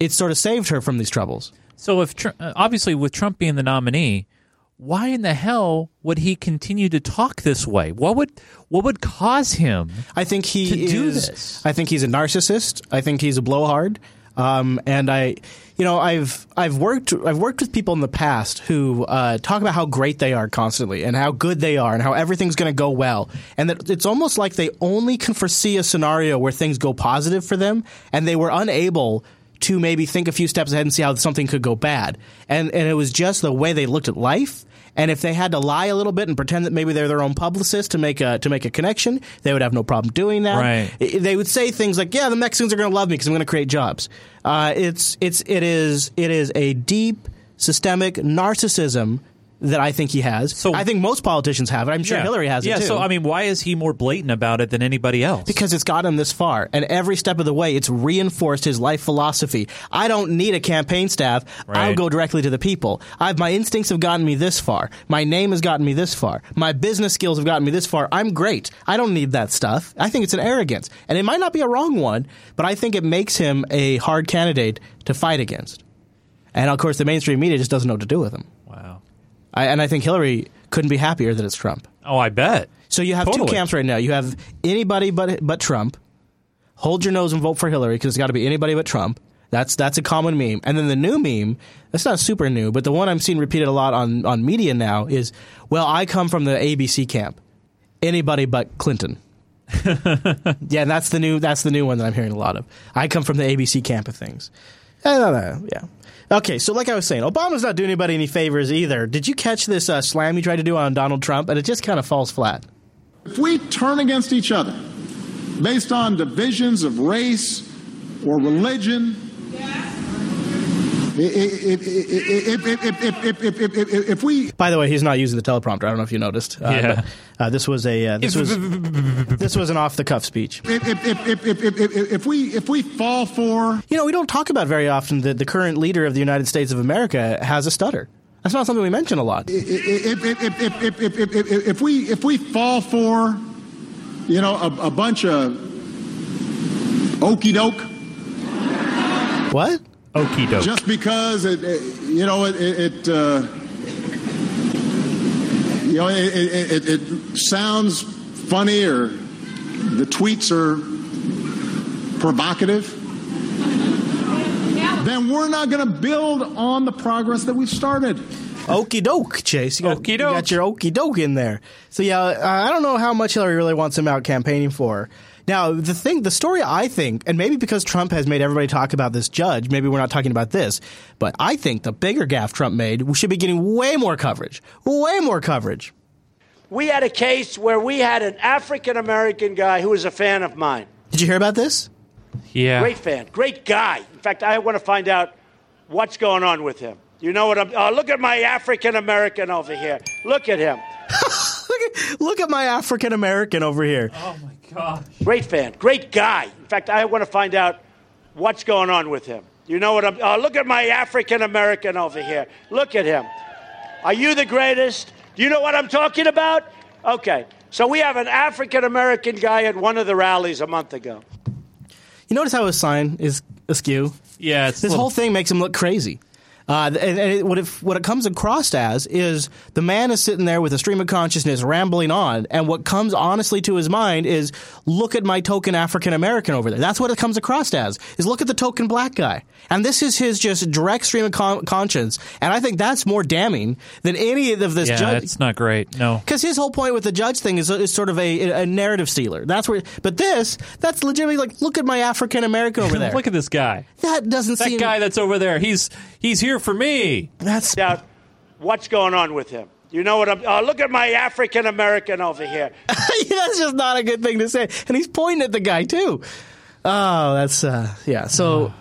S1: it sort of saved her from these troubles.
S4: So if Tr- uh, obviously with Trump being the nominee, why in the hell would he continue to talk this way? What would what would cause him?
S1: I think he
S4: to do
S1: is,
S4: this.
S1: I think he's a narcissist. I think he's a blowhard. Um, and I, you know, I've I've worked I've worked with people in the past who uh, talk about how great they are constantly and how good they are and how everything's going to go well, and that it's almost like they only can foresee a scenario where things go positive for them, and they were unable to maybe think a few steps ahead and see how something could go bad. And and it was just the way they looked at life. And if they had to lie a little bit and pretend that maybe they're their own publicist to make a to make a connection, they would have no problem doing that.
S4: Right.
S1: They would say things like, "Yeah, the Mexicans are going to love me because I'm going to create jobs." Uh, it's it's it is it is a deep systemic narcissism that I think he has. So I think most politicians have it. I'm sure
S4: Yeah.
S1: Hillary has
S4: yeah,
S1: it too.
S4: so I mean, why is he more blatant about it than anybody else?
S1: Because it's got him this far, and every step of the way, it's reinforced his life philosophy. I don't need a campaign staff. I'll go directly to the people. I've my instincts have gotten me this far. My name has gotten me this far. My business skills have gotten me this far. I'm great. I don't need that stuff. I think it's an arrogance, and it might not be a wrong one, but I think it makes him a hard candidate to fight against. And of course, the mainstream media just doesn't know what to do with him. I, and I think Hillary couldn't be happier that it's Trump.
S4: Oh, I bet.
S1: So you have
S4: Totally.
S1: two camps right now. You have anybody but but Trump. Hold your nose and vote for Hillary because it's got to be anybody but Trump. That's that's a common meme. And then the new meme, that's not super new, but the one I'm seeing repeated a lot on on media now is, well, I come from the ABC camp. Anybody but Clinton. (laughs) yeah, and that's the new that's the new one that I'm hearing a lot of. I come from the ABC camp of things. I don't know. Yeah. Okay, so like I was saying, Obama's not doing anybody any favors either. Did you catch this uh, slam he tried to do on Donald Trump? And it just kind of falls flat.
S38: If we turn against each other based on divisions of race or religion, if, if we.
S1: By the way, he's not using the teleprompter. I don't know if you noticed. Uh,
S38: yeah.
S1: But, uh, this was a uh, this was this was an off the cuff speech.
S38: If, if, if, if, we if we fall for,
S1: you know, we don't talk about very often that the current leader of the United States of America has a stutter. That's not something we mention a lot.
S38: If we if we fall for, you know, a, a bunch of okey doke.
S1: What?
S4: Okey doke.
S38: just because it, it you know it it, it uh, you know it, it, it, it sounds funny or the tweets are provocative then we're not going to build on the progress that we've started
S1: Okey doke, Chase. You got, you got your okey doke in there. So yeah, uh, I don't know how much Hillary really wants him out campaigning for. Now, the thing, the story I think, and maybe because Trump has made everybody talk about this judge, maybe we're not talking about this, but I think the bigger gaffe Trump made we should be getting way more coverage, way more coverage.
S36: We had a case where we had an African American guy who was a fan of mine.
S1: Did you hear about this?
S4: Yeah.
S36: Great fan, great guy. In fact, I want to find out what's going on with him. You know what I'm? Oh, look at my African American over here. Look at him. (laughs)
S1: Look at look, at, my African American over here.
S36: Oh my God. Great fan, great guy. In fact, I want to find out what's going on with him. You know what I'm? Oh, look at my African American over here. Look at him. Are you the greatest? Do you know what I'm talking about? Okay. So we have an African American guy at one of the rallies a month ago.
S1: You notice how his sign is askew?
S4: Yeah, it's
S1: this
S4: little-
S1: whole thing makes him look crazy. Uh, and and it, what, it, what it comes across as is the man is sitting there with a stream of consciousness rambling on, and what comes honestly to his mind is, look at my token African American over there. That's what it comes across as, is look at the token black guy. And this is his just direct stream of con- conscience, and I think that's more damning than any of this
S4: yeah,
S1: judge.
S4: it's not great. No.
S1: Because his whole point with the judge thing is, is sort of a, a narrative stealer. That's where, but this, that's legitimately like, look at my African American over (laughs) there.
S4: Look at this guy.
S1: That doesn't seem
S4: that
S1: seem
S4: guy that's over there. He's he's here for me.
S1: That's
S36: out. What's going on with him? You know what I'm? Oh, look at my African American over here. (laughs)
S1: that's just not a good thing to say. And he's pointing at the guy too. Oh, that's uh, yeah. So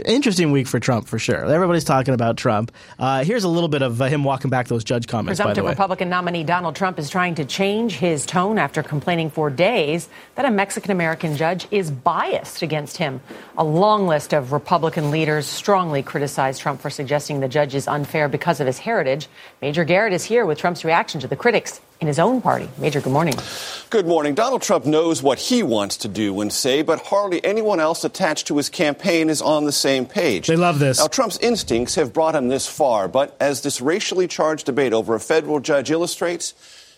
S1: interesting week for Trump for sure. Everybody's talking about Trump. Uh, here's a little bit of uh, him walking back those judge comments. By the
S39: Presumptive Republican nominee Donald Trump is trying to change his tone after complaining for days that a Mexican American judge is biased against him. A long list of Republican leaders strongly criticized Trump for suggesting the judge is unfair because of his heritage. Major Garrett is here with Trump's reaction to the critics in his own party. Major, good morning.
S40: Good morning. Donald Trump knows what he wants to do and say, but hardly anyone else attached to his campaign is on the same page.
S1: They love this.
S40: Now, Trump's instincts have brought him this far, but as this racially charged debate over a federal judge illustrates,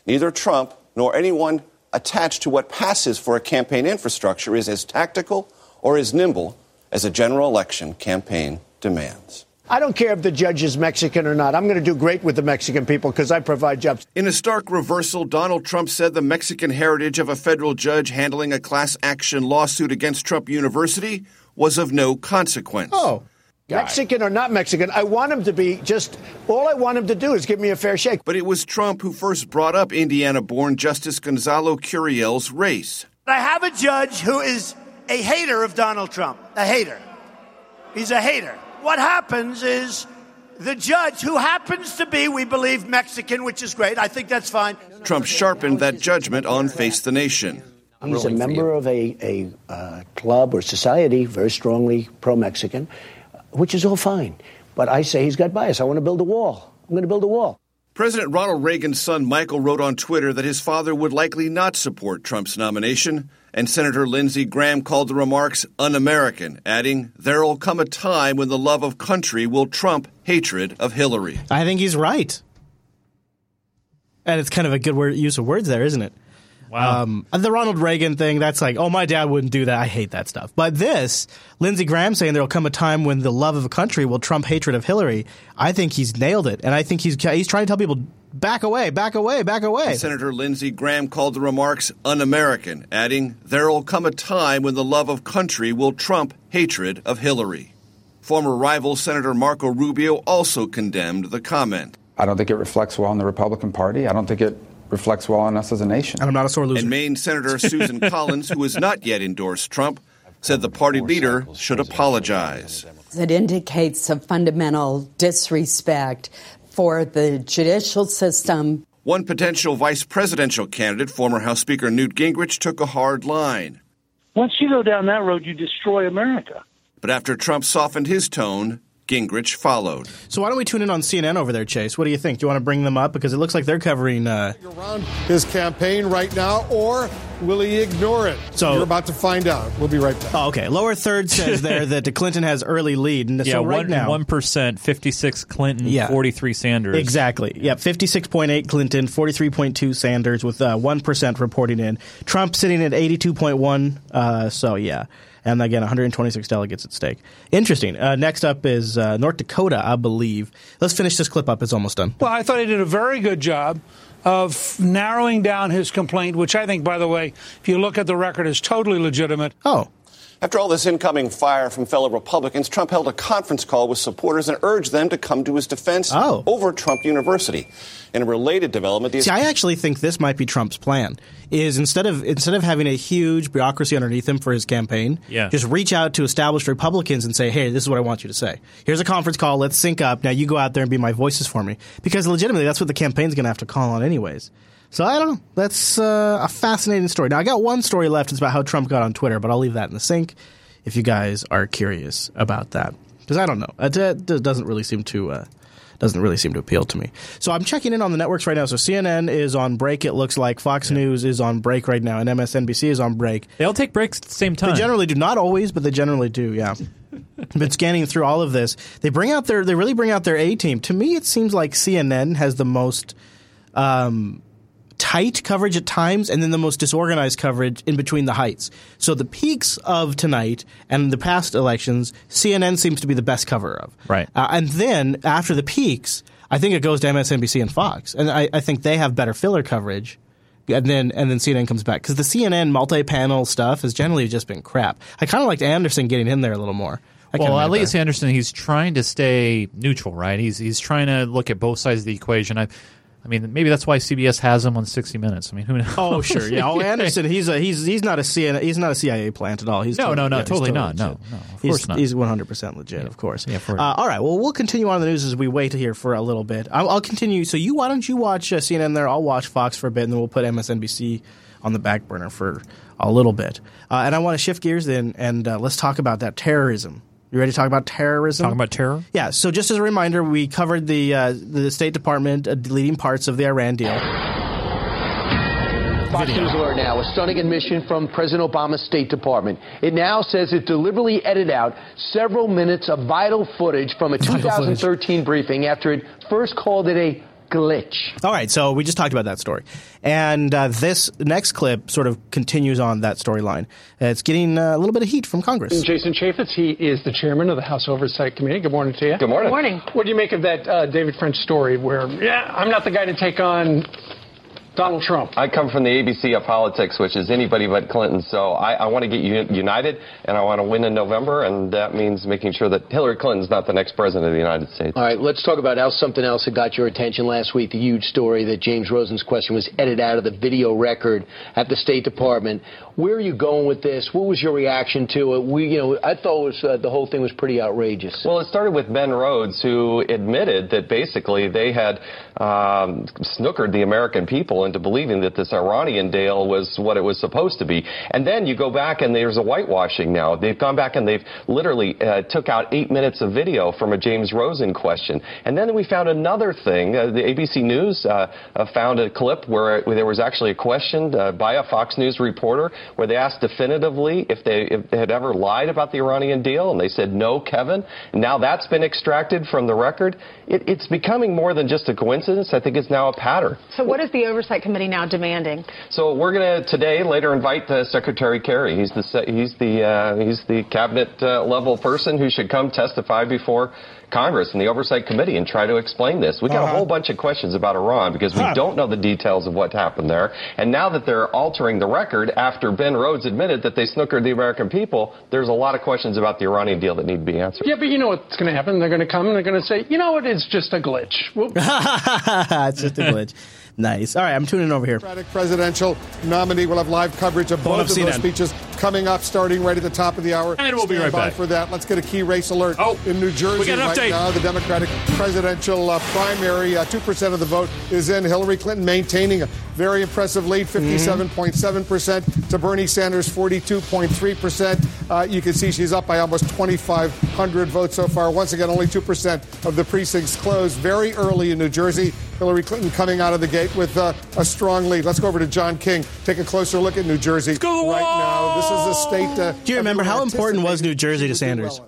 S40: neither Trump nor anyone attached to what passes for a campaign infrastructure is as tactical or as nimble as a general election campaign demands.
S36: I don't care if the judge is Mexican or not. I'm going to do great with the Mexican people because I provide jobs.
S40: In a stark reversal, Donald Trump said the Mexican heritage of a federal judge handling a class action lawsuit against Trump University was of no consequence.
S36: Oh. Mexican or not Mexican, I want him to be just, all I want him to do is give me a fair shake.
S40: But it was Trump who first brought up Indiana born Justice Gonzalo Curiel's race.
S36: I have a judge who is a hater of Donald Trump, a hater. He's a hater. What happens is the judge, who happens to be, we believe, Mexican, which is great, I think that's fine.
S40: Trump sharpened that judgment on Face the Nation.
S41: He's a member of a, a uh, club or society very strongly pro Mexican, which is all fine. But I say he's got bias. I want to build a wall. I'm going to build a wall.
S40: President Ronald Reagan's son Michael wrote on Twitter that his father would likely not support Trump's nomination, and Senator Lindsey Graham called the remarks un American, adding, There'll come a time when the love of country will trump hatred of Hillary.
S1: I think he's right. And it's kind of a good word, use of words there, isn't it?
S4: Wow.
S1: Um, the Ronald Reagan thing, that's like, oh, my dad wouldn't do that. I hate that stuff. But this, Lindsey Graham saying there'll come a time when the love of a country will trump hatred of Hillary, I think he's nailed it. And I think he's, he's trying to tell people, back away, back away, back away.
S40: And Senator Lindsey Graham called the remarks un American, adding, There'll come a time when the love of country will trump hatred of Hillary. Former rival Senator Marco Rubio also condemned the comment.
S42: I don't think it reflects well on the Republican Party. I don't think it reflects well on us as a nation.
S1: And I'm not a sore loser.
S40: And Maine Senator (laughs) Susan Collins, who has not yet endorsed Trump, said the party leader should apologize.
S43: It indicates a fundamental disrespect for the judicial system.
S40: One potential vice presidential candidate, former House Speaker Newt Gingrich, took a hard line.
S44: Once you go down that road, you destroy America.
S40: But after Trump softened his tone, Gingrich followed.
S1: So why don't we tune in on CNN over there, Chase? What do you think? Do you want to bring them up because it looks like they're covering uh,
S23: around his campaign right now, or will he ignore it?
S1: So
S23: you're about to find out. We'll be right back.
S1: Oh, okay. Lower third says there (laughs) that Clinton has early lead. And
S4: yeah,
S1: so right
S4: one,
S1: now,
S4: one percent, fifty-six Clinton,
S1: Yeah.
S4: forty-three Sanders.
S1: Exactly. Yep. Fifty-six point eight Clinton, forty-three point two Sanders, with uh, one reporting in. Trump sitting at eighty-two point one. Uh, so yeah, and again, one hundred twenty-six delegates at stake. Interesting. Uh, next up is uh, North Dakota, I believe. Let's finish this clip up. It's almost done.
S45: Well, I thought he did a very good job of narrowing down his complaint, which I think, by the way, if you look at the record, is totally legitimate.
S1: Oh.
S40: After all this incoming fire from fellow Republicans, Trump held a conference call with supporters and urged them to come to his defense oh. over Trump University. In a related development, the
S1: See, I actually think this might be Trump's plan. Is instead of instead of having a huge bureaucracy underneath him for his campaign,
S4: Yeah.
S1: just reach out to established Republicans and say, "Hey, this is what I want you to say. Here's a conference call. Let's sync up. Now you go out there and be my voices for me." Because legitimately, that's what the campaign's going to have to call on anyways. So I don't know. That's uh, a fascinating story. Now I got one story left. It's about how Trump got on Twitter, but I'll leave that in the sink if you guys are curious about that. Because I don't know. It, uh, doesn't really seem to. Uh, doesn't really seem to appeal to me. So I'm checking in on the networks right now. So CNN is on break. It looks like Fox News is on break right now, and MSNBC is on break.
S4: They all take breaks at the same time.
S1: They generally do, not always, but they generally do. Yeah. (laughs) Been scanning through all of this. They bring out their. They really bring out their A team. To me, it seems like CNN has the most. Um, tight coverage at times and then the most disorganized coverage in between the heights. So the peaks of tonight and the past elections, CNN seems to be the best cover of.
S4: Right.
S1: Uh, and then after the peaks, I think it goes to MSNBC and Fox. And I, I think they have better filler coverage. And then and then CNN comes back because the CNN multi-panel stuff has generally just been crap. I kind of liked Anderson getting in there a little more. I
S4: well, at least. Anderson, he's trying to stay neutral, right? He's he's trying to look at both sides of the equation. I I mean, maybe that's why CBS has him on 60 Minutes. I mean, who knows?
S1: Oh, sure. Yeah. Oh, (laughs) Anderson. He's a he's he's not a CIA, he's not a CIA plant at all. He's
S4: No,
S1: totally,
S4: no, no,
S1: yeah, he's
S4: totally not. No,
S1: legit.
S4: no, of
S1: he's,
S4: course not.
S1: He's 100 percent legit, of course.
S4: Yeah, for-
S1: uh, all right. Well, we'll continue on the news as we wait here for a little bit. I'll, I'll continue. So you, why don't you watch uh, CNN there? I'll watch Fox for a bit, and then we'll put MSNBC on the back burner for a little bit. Uh, and I want to shift gears then, and uh, let's talk about that terrorism. You ready to talk about terrorism?
S4: Talking about terror?
S1: Yeah. So just as a reminder, we covered the uh, the State Department uh, deleting parts of the Iran deal.
S46: Fox News alert now. A stunning admission from President Obama's State Department. It now says it deliberately edited out several minutes of vital footage from a 2013 briefing after it first called it a glitch.
S1: All right, so we just talked about that story, and uh, this next clip sort of continues on that storyline. Uh, it's getting uh, a little bit of heat from Congress.
S47: Jason Chaffetz, he is the chairman of the House Oversight Committee. Good morning to you.
S46: Good morning.
S47: Good morning. What do you make of that uh, David French story where, yeah, I'm not the guy to take on Donald Trump?
S48: I come from the ABC of politics, which is anybody but Clinton. So I, I want to get united, and I want to win in November, and that means making sure that Hillary Clinton's not the next president of the United States.
S46: All right, let's talk about how something else that got your attention last week. The huge story that James Rosen's question was edited out of the video record at the State Department. Where are you going with this? What was your reaction to it? We, you know, I thought was, uh, the whole thing was pretty outrageous.
S48: Well, it started with Ben Rhodes, who admitted that basically they had um, snookered the American people into believing that this Iranian deal was what it was supposed to be. And then you go back and there's a whitewashing now. They've gone back and they've literally uh, took out eight minutes of video from a James Rosen question. And then we found another thing. Uh, the ABC News uh, uh, found a clip where, where there was actually a question uh, by a Fox News reporter where they asked definitively if they, if they had ever lied about the Iranian deal, and they said no, Kevin. Now that's been extracted from the record. It, it's becoming more than just a coincidence. I think it's now a pattern.
S49: So, what is the Oversight Committee now demanding?
S48: So we're going to today later invite uh, Secretary Kerry. He's the he's the uh, he's the cabinet uh, level person who should come testify before Congress and the Oversight Committee and try to explain this. We got
S50: Uh-huh.
S48: a whole bunch of questions about Iran because we
S50: Huh.
S48: don't know the details of what happened there. And now that they're altering the record after Ben Rhodes admitted that they snookered the American people, there's a lot of questions about the Iranian deal that need to be answered.
S47: Yeah, but you know what's going to happen? They're going to come and they're going to say, you know what? It's just a glitch. (laughs)
S1: It's just a glitch. (laughs) Nice. All right, I'm tuning over here.
S23: Democratic presidential nominee will have live coverage of
S1: Pulling
S23: both of those speeches coming up, starting right at the top of the hour.
S4: And we'll be right
S23: by
S4: back.
S23: for that. Let's get a key race alert. Oh, in New Jersey
S4: got an
S23: right
S4: update.
S23: now, the Democratic presidential uh, primary, uh, two percent of the vote is in. Hillary Clinton maintaining a very impressive lead,
S4: Mm-hmm.
S23: fifty-seven point seven percent to Bernie Sanders, forty-two point three percent. Uh, You can see she's up by almost twenty-five hundred votes so far. Once again, only two percent of the precincts closed. Very early in New Jersey. Hillary Clinton coming out of the gate with uh, a strong lead. Let's go over to John King. Take a closer look at New Jersey right now. This is a state. Uh,
S1: Do you remember how important was New Jersey to Sanders?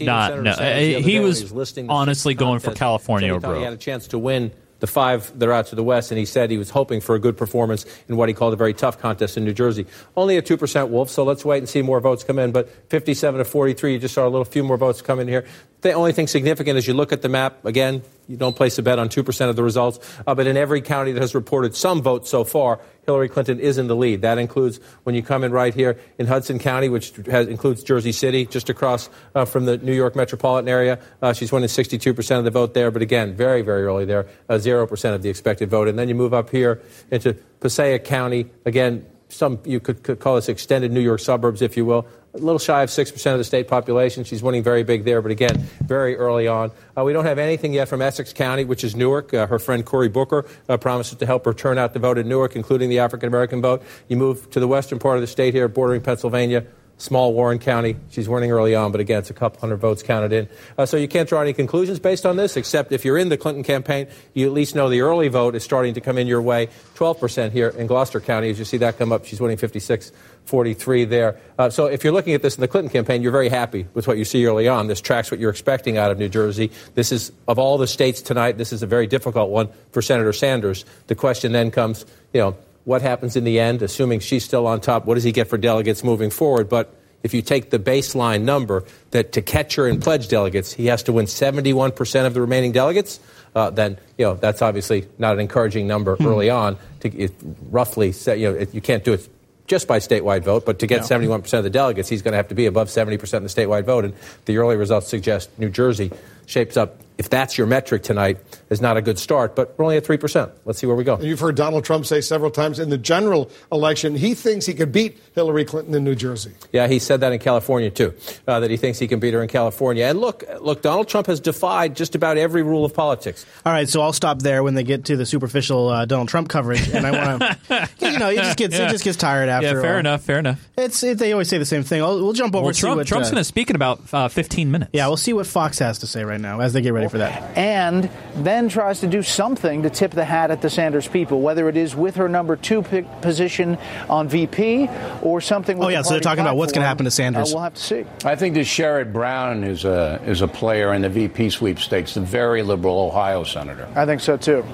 S4: Not, no. uh, he was honestly going for California
S51: Said
S4: or
S51: he thought he had a chance to win the five that are out to the west, and he said he was hoping for a good performance in what he called a very tough contest in New Jersey. Only a 2% wolf, so let's wait and see more votes come in. But 57 to 43, you just saw a little few more votes come in here. The only thing significant is you look at the map, again, you don't place a bet on 2% of the results, uh, but in every county that has reported some votes so far, Hillary Clinton is in the lead. That includes when you come in right here in Hudson County, which has, includes Jersey City, just across uh, from the New York metropolitan area. Uh, she's winning 62% of the vote there, but again, very, very early there, uh, 0% of the expected vote. And then you move up here into Passaic County, again, some you could, could call this extended New York suburbs, if you will. A little shy of 6% of the state population. She's winning very big there, but again, very early on. Uh, we don't have anything yet from Essex County, which is Newark. Uh, her friend Cory Booker uh, promises to help her turn out the vote in Newark, including the African American vote. You move to the western part of the state here, bordering Pennsylvania. Small Warren County. She's winning early on, but again, it's a couple hundred votes counted in. Uh, so you can't draw any conclusions based on this, except if you're in the Clinton campaign, you at least know the early vote is starting to come in your way. 12% here in Gloucester County. As you see that come up, she's winning 56 43 there. Uh, so if you're looking at this in the Clinton campaign, you're very happy with what you see early on. This tracks what you're expecting out of New Jersey. This is, of all the states tonight, this is a very difficult one for Senator Sanders. The question then comes, you know, what happens in the end, assuming she's still on top? What does he get for delegates moving forward? But if you take the baseline number that to catch her in pledge delegates, he has to win 71% of the remaining delegates, uh, then you know that's obviously not an encouraging number early on. To it, roughly, you know, it, you can't do it just by statewide vote, but to get 71% of the delegates, he's going to have to be above 70% of the statewide vote. And the early results suggest New Jersey shapes up if that's your metric tonight, is not a good start. But we're only at 3%. Let's see where we go.
S23: You've heard Donald Trump say several times in the general election he thinks he could beat Hillary Clinton in New Jersey.
S51: Yeah, he said that in California, too, uh, that he thinks he can beat her in California. And look, look, Donald Trump has defied just about every rule of politics.
S1: All right, so I'll stop there when they get to the superficial uh, Donald Trump coverage. And I want to, (laughs) you know, it just gets,
S4: Yeah.
S1: it just gets tired after
S4: Yeah, fair
S1: while.
S4: enough, fair enough.
S1: It's it, they always say the same thing. I'll, we'll jump over
S4: Well,
S1: to
S4: Trump,
S1: what,
S4: Trump's
S1: uh,
S4: going to speak in about uh, 15 minutes.
S1: Yeah, we'll see what Fox has to say right now as they get ready for that.
S52: and then tries to do something to tip the hat at the Sanders people, whether it is with her number two pick position on VP or something. With
S1: Oh, yeah,
S52: the
S1: so they're
S52: party
S1: talking about what's gonna happen to Sanders.
S52: Uh, we'll have to see.
S17: I think that Sherrod Brown is a is a player in the VP sweepstakes, the very liberal Ohio senator.
S52: I think so too.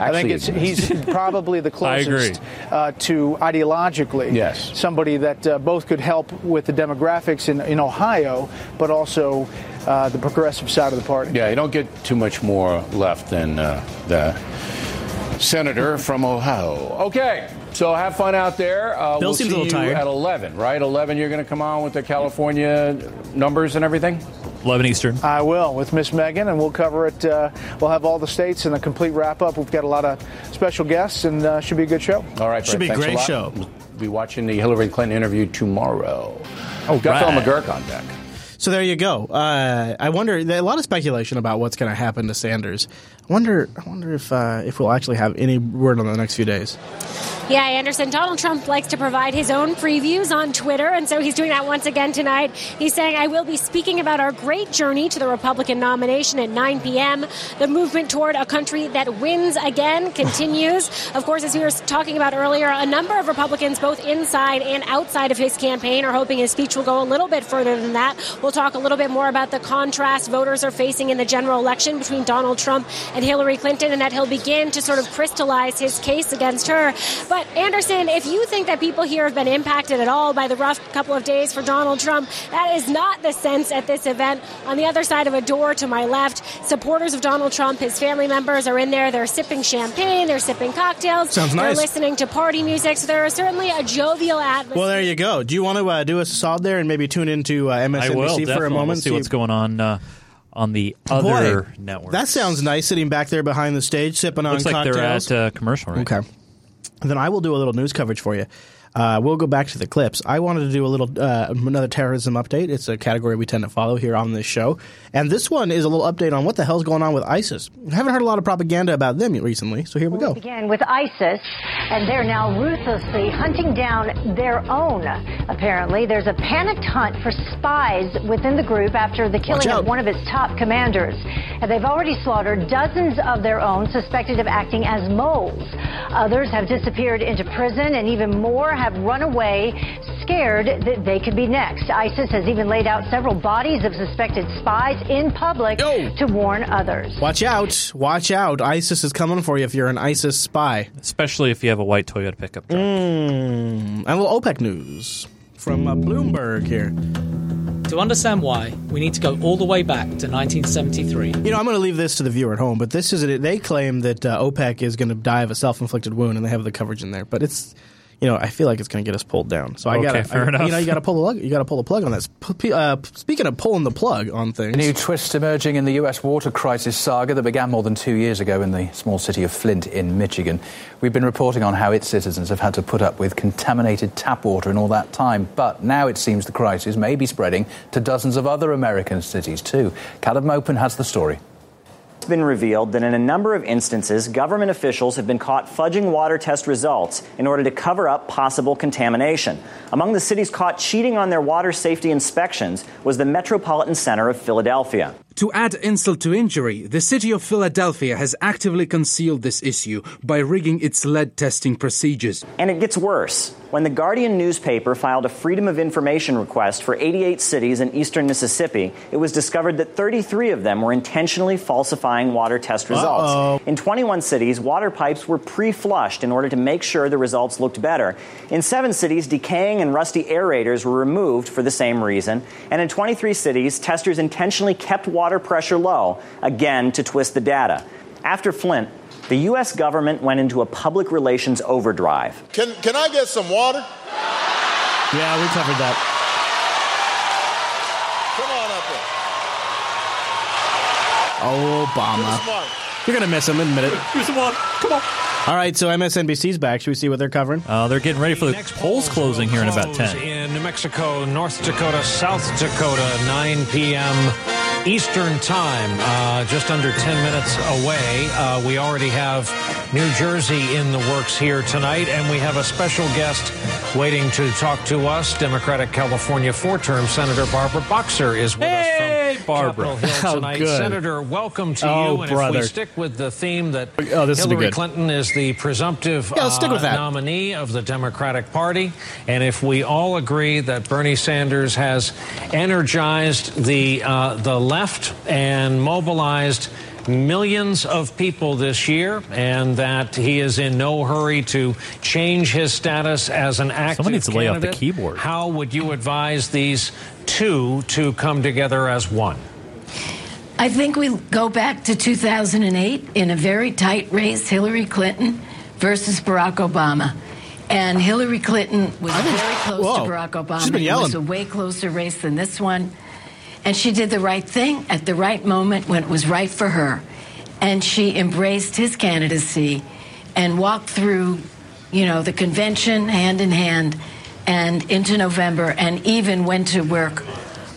S52: I think it's, he's (laughs) probably the closest uh, to ideologically
S17: Yes.
S52: somebody that uh, both could help with the demographics in, in Ohio, but also uh, the progressive side of the party.
S17: Yeah, you don't get too much more left than uh, the senator from Ohio. Okay, so have fun out there. Uh,
S1: Bill
S17: we'll
S1: seems a
S17: see
S1: little
S17: you
S1: tired.
S17: at 11, right? 11, you're going to come on with the California numbers and everything?
S4: 11 Eastern.
S52: I will with Miss Megyn, and we'll cover it. Uh, we'll have all the states and a complete wrap up. We've got a lot of special guests, and uh, should be a good show.
S17: All right,
S1: Should
S17: Bret,
S1: be a
S17: thanks
S1: great
S17: lot.
S1: show.
S17: We'll be watching the Hillary Clinton interview tomorrow.
S1: Oh,
S17: got Phil. McGurk on deck.
S1: So there you go. Uh, I wonder. A lot of speculation about what's going to happen to Sanders. I wonder. I wonder if uh, if we'll actually have any word on the next few days.
S53: Yeah, Anderson. Donald Trump likes to provide his own previews on Twitter, and so he's doing that once again tonight. He's saying, I will be speaking about our great journey to the Republican nomination at 9 p.m. The movement toward a country that wins again continues. (laughs) Of course, as we were talking about earlier, a number of Republicans, both inside and outside of his campaign, are hoping his speech will go a little bit further than that. We'll talk a little bit more about the contrast voters are facing in the general election between Donald Trump and Hillary Clinton, and that he'll begin to sort of crystallize his case against her. But Anderson, if you think that people here have been impacted at all by the rough couple of days for Donald Trump, that is not the sense at this event. On the other side of a door to my left, supporters of Donald Trump, his family members are in there. They're sipping champagne, they're sipping cocktails,
S1: Sounds nice.
S53: they're listening to party music. So there is certainly a jovial atmosphere.
S1: Well, there you go. Do you want to uh, do us a solid there and maybe tune into uh, MSNBC
S4: I will,
S1: for a moment?
S4: We'll see what's going on uh, on the other
S1: Boy,
S4: network.
S1: That sounds nice, sitting back there behind the stage, sipping on
S4: Looks like
S1: cocktails.
S4: they're at uh, commercial right
S1: Okay. Then I will do a little news coverage for you. Uh, we'll go back to the clips. I wanted to do a little uh, another terrorism update. It's a category we tend to follow here on this show, and this one is a little update on what the hell's going on with ISIS. I haven't heard a lot of propaganda about them recently, so here we go.
S50: Begin with ISIS, and they're now ruthlessly hunting down their own. Apparently, there's a panicked hunt for spies within the group after the killing of one of its top commanders. And they've already slaughtered dozens of their own suspected of acting as moles. Others have disappeared into prison, and even more have run away, scared that they could be next. ISIS has even laid out several bodies of suspected spies in public to warn others.
S1: Watch out! Watch out! ISIS is coming for you if you're an ISIS spy.
S4: Especially if you have a white Toyota pickup truck.
S1: Mm. And a little OPEC news from uh, Bloomberg here.
S54: To understand why, we need to go all the way back to 1973.
S1: You know, I'm going to leave this to the viewer at home, but this is it. they claim that uh, OPEC is going to die of a self-inflicted wound, and they have the coverage in there. But it's, you know, I feel like it's going to get us pulled down. So I
S4: Okay,
S1: got to,
S4: fair
S1: You
S4: enough.
S1: You know, you got to pull the plug. You got to pull the plug on this. P- Uh, speaking of pulling the plug on things,
S55: New twist emerging in the U.S. water crisis saga that began more than two years ago in the small city of Flint in Michigan. We've been reporting on how its citizens have had to put up with contaminated tap water in all that time. But now it seems the crisis may be spreading to dozens of other American cities too. Caleb Maupin has the story.
S56: It's been revealed that in a number of instances, government officials have been caught fudging water test results in order to cover up possible contamination. Among the cities caught cheating on their water safety inspections was the Metropolitan Center of Philadelphia.
S57: To add insult to injury, the city of Philadelphia has actively concealed this issue by rigging its lead testing procedures.
S56: And it gets worse. When the Guardian newspaper filed a Freedom of Information request for 88 cities in eastern Mississippi, it was discovered that 33 of them were intentionally falsifying water test results.
S1: Uh-oh.
S56: In 21 cities, water pipes were pre flushed in order to make sure the results looked better. In seven cities, decaying and rusty aerators were removed for the same reason. And in 23 cities, testers intentionally kept water pressure low, again to twist the data. After Flint, the U.S. government went into a public relations overdrive.
S58: Can, can I get some water?
S1: Yeah, we covered that.
S58: Come on up here.
S1: Obama. You're going to miss him, admit it. (laughs)
S51: Use the one. Come on.
S1: All right, so MSNBC's back. Should we see what they're covering?
S4: Uh, they're getting ready for the next polls closing here in about 10.
S59: In New Mexico, North Dakota, South Dakota, 9 p.m. Eastern Time, uh, just under 10 minutes away. Uh, we already have New Jersey in the works here tonight, and we have a special guest waiting to talk to us. Democratic California four-term Senator Barbara Boxer is with us from
S4: Barbara.
S59: Capitol Hill (laughs)
S4: Oh,
S59: tonight.
S4: good.
S59: Senator, welcome to
S1: Oh,
S59: you. And if we stick with the theme that
S1: Oh,
S59: Hillary. Clinton is the presumptive
S1: Yeah, let's stick with
S59: uh, nominee of the Democratic Party, and if we all agree that Bernie Sanders has energized the uh, the left and mobilized millions of people this year, and that he is in no hurry to change his status as an active
S4: Someone needs to lay off the keyboard.
S59: How would you advise these two to come together as one?
S60: I think we go back to 2008 in a very tight race, Hillary Clinton versus Barack Obama. And Hillary Clinton was very close
S1: whoa.
S60: to Barack Obama.
S1: She's been
S60: It was a way closer race than this one. And she did the right thing at the right moment when it was right for her. And she embraced his candidacy and walked through, you know, the convention hand in hand and into November and even went to work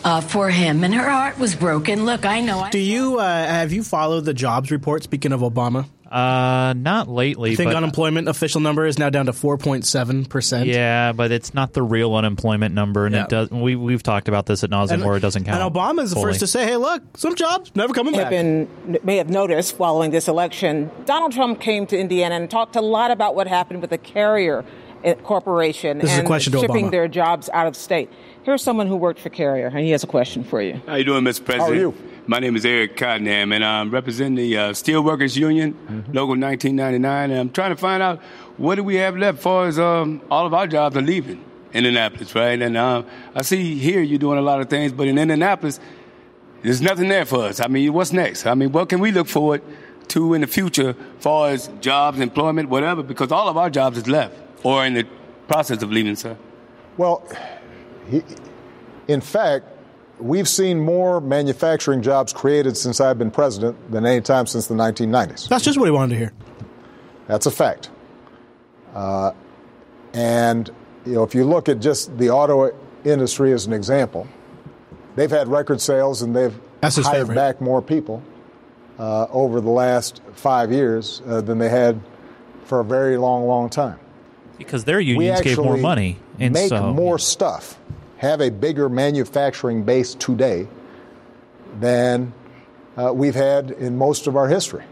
S60: uh, for him. And her heart was broken. Look, I know. I
S1: Do you uh, have you followed the jobs report? Speaking of Obama,
S4: Uh, not lately.
S1: I think
S4: but
S1: unemployment official number is now down to four point seven percent.
S4: Yeah, but it's not the real unemployment number, and
S1: Yeah.
S4: it does. We we've talked about this at nauseum, where it doesn't count.
S1: And Obama is the first to say, "Hey, look, some jobs never coming
S61: have
S1: back."
S61: been may have noticed following this election, Donald Trump came to Indiana and talked a lot about what happened with the Carrier uh, Corporation
S1: This is a
S61: and
S1: question to
S61: shipping
S1: Obama.
S61: their jobs out of state. Here's someone who worked for Carrier, and he has a question for you.
S62: How you doing, Mr. President?
S61: How are you?
S62: My name is Eric Cottenham, and I'm representing the uh, Steelworkers Union,
S61: Mm-hmm.
S62: Local 1999, and I'm trying to find out what do we have left as far as um, all of our jobs are leaving Indianapolis, right? And uh, I see here you're doing a lot of things, but in Indianapolis, there's nothing there for us. I mean, what's next? I mean, what can we look forward to in the future as far as jobs, employment, whatever? Because all of our jobs is left or in the process of leaving, sir.
S63: Well, he, in fact, we've seen more manufacturing jobs created since I've been president than any time since the 1990s.
S1: That's just what he wanted to hear.
S63: That's a fact. Uh, and you know, if you look at just the auto industry as an example, they've had record sales and they've
S1: That's
S63: hired
S1: favorite.
S63: back more people uh, over the last five years uh, than they had for a very long, long time.
S4: because their unions
S63: actually
S4: gave more money, and
S63: make
S4: so
S63: more stuff, have a bigger manufacturing base today than uh, we've had in most of our history.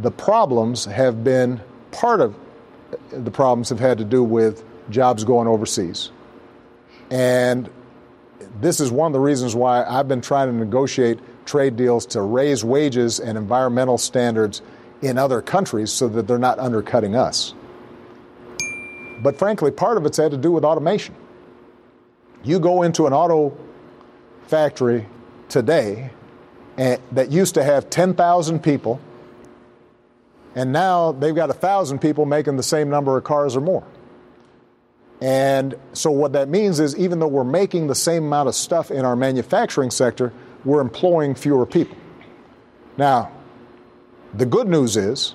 S63: The problems have been part of the problems have had to do with jobs going overseas. And this is one of the reasons why I've been trying to negotiate trade deals to raise wages and environmental standards in other countries so that they're not undercutting us. But frankly, part of it's had to do with automation. You go into an auto factory today and, that used to have 10,000 people, and now they've got 1,000 people making the same number of cars or more. And so, what that means is, even though we're making the same amount of stuff in our manufacturing sector, we're employing fewer people. Now, the good news is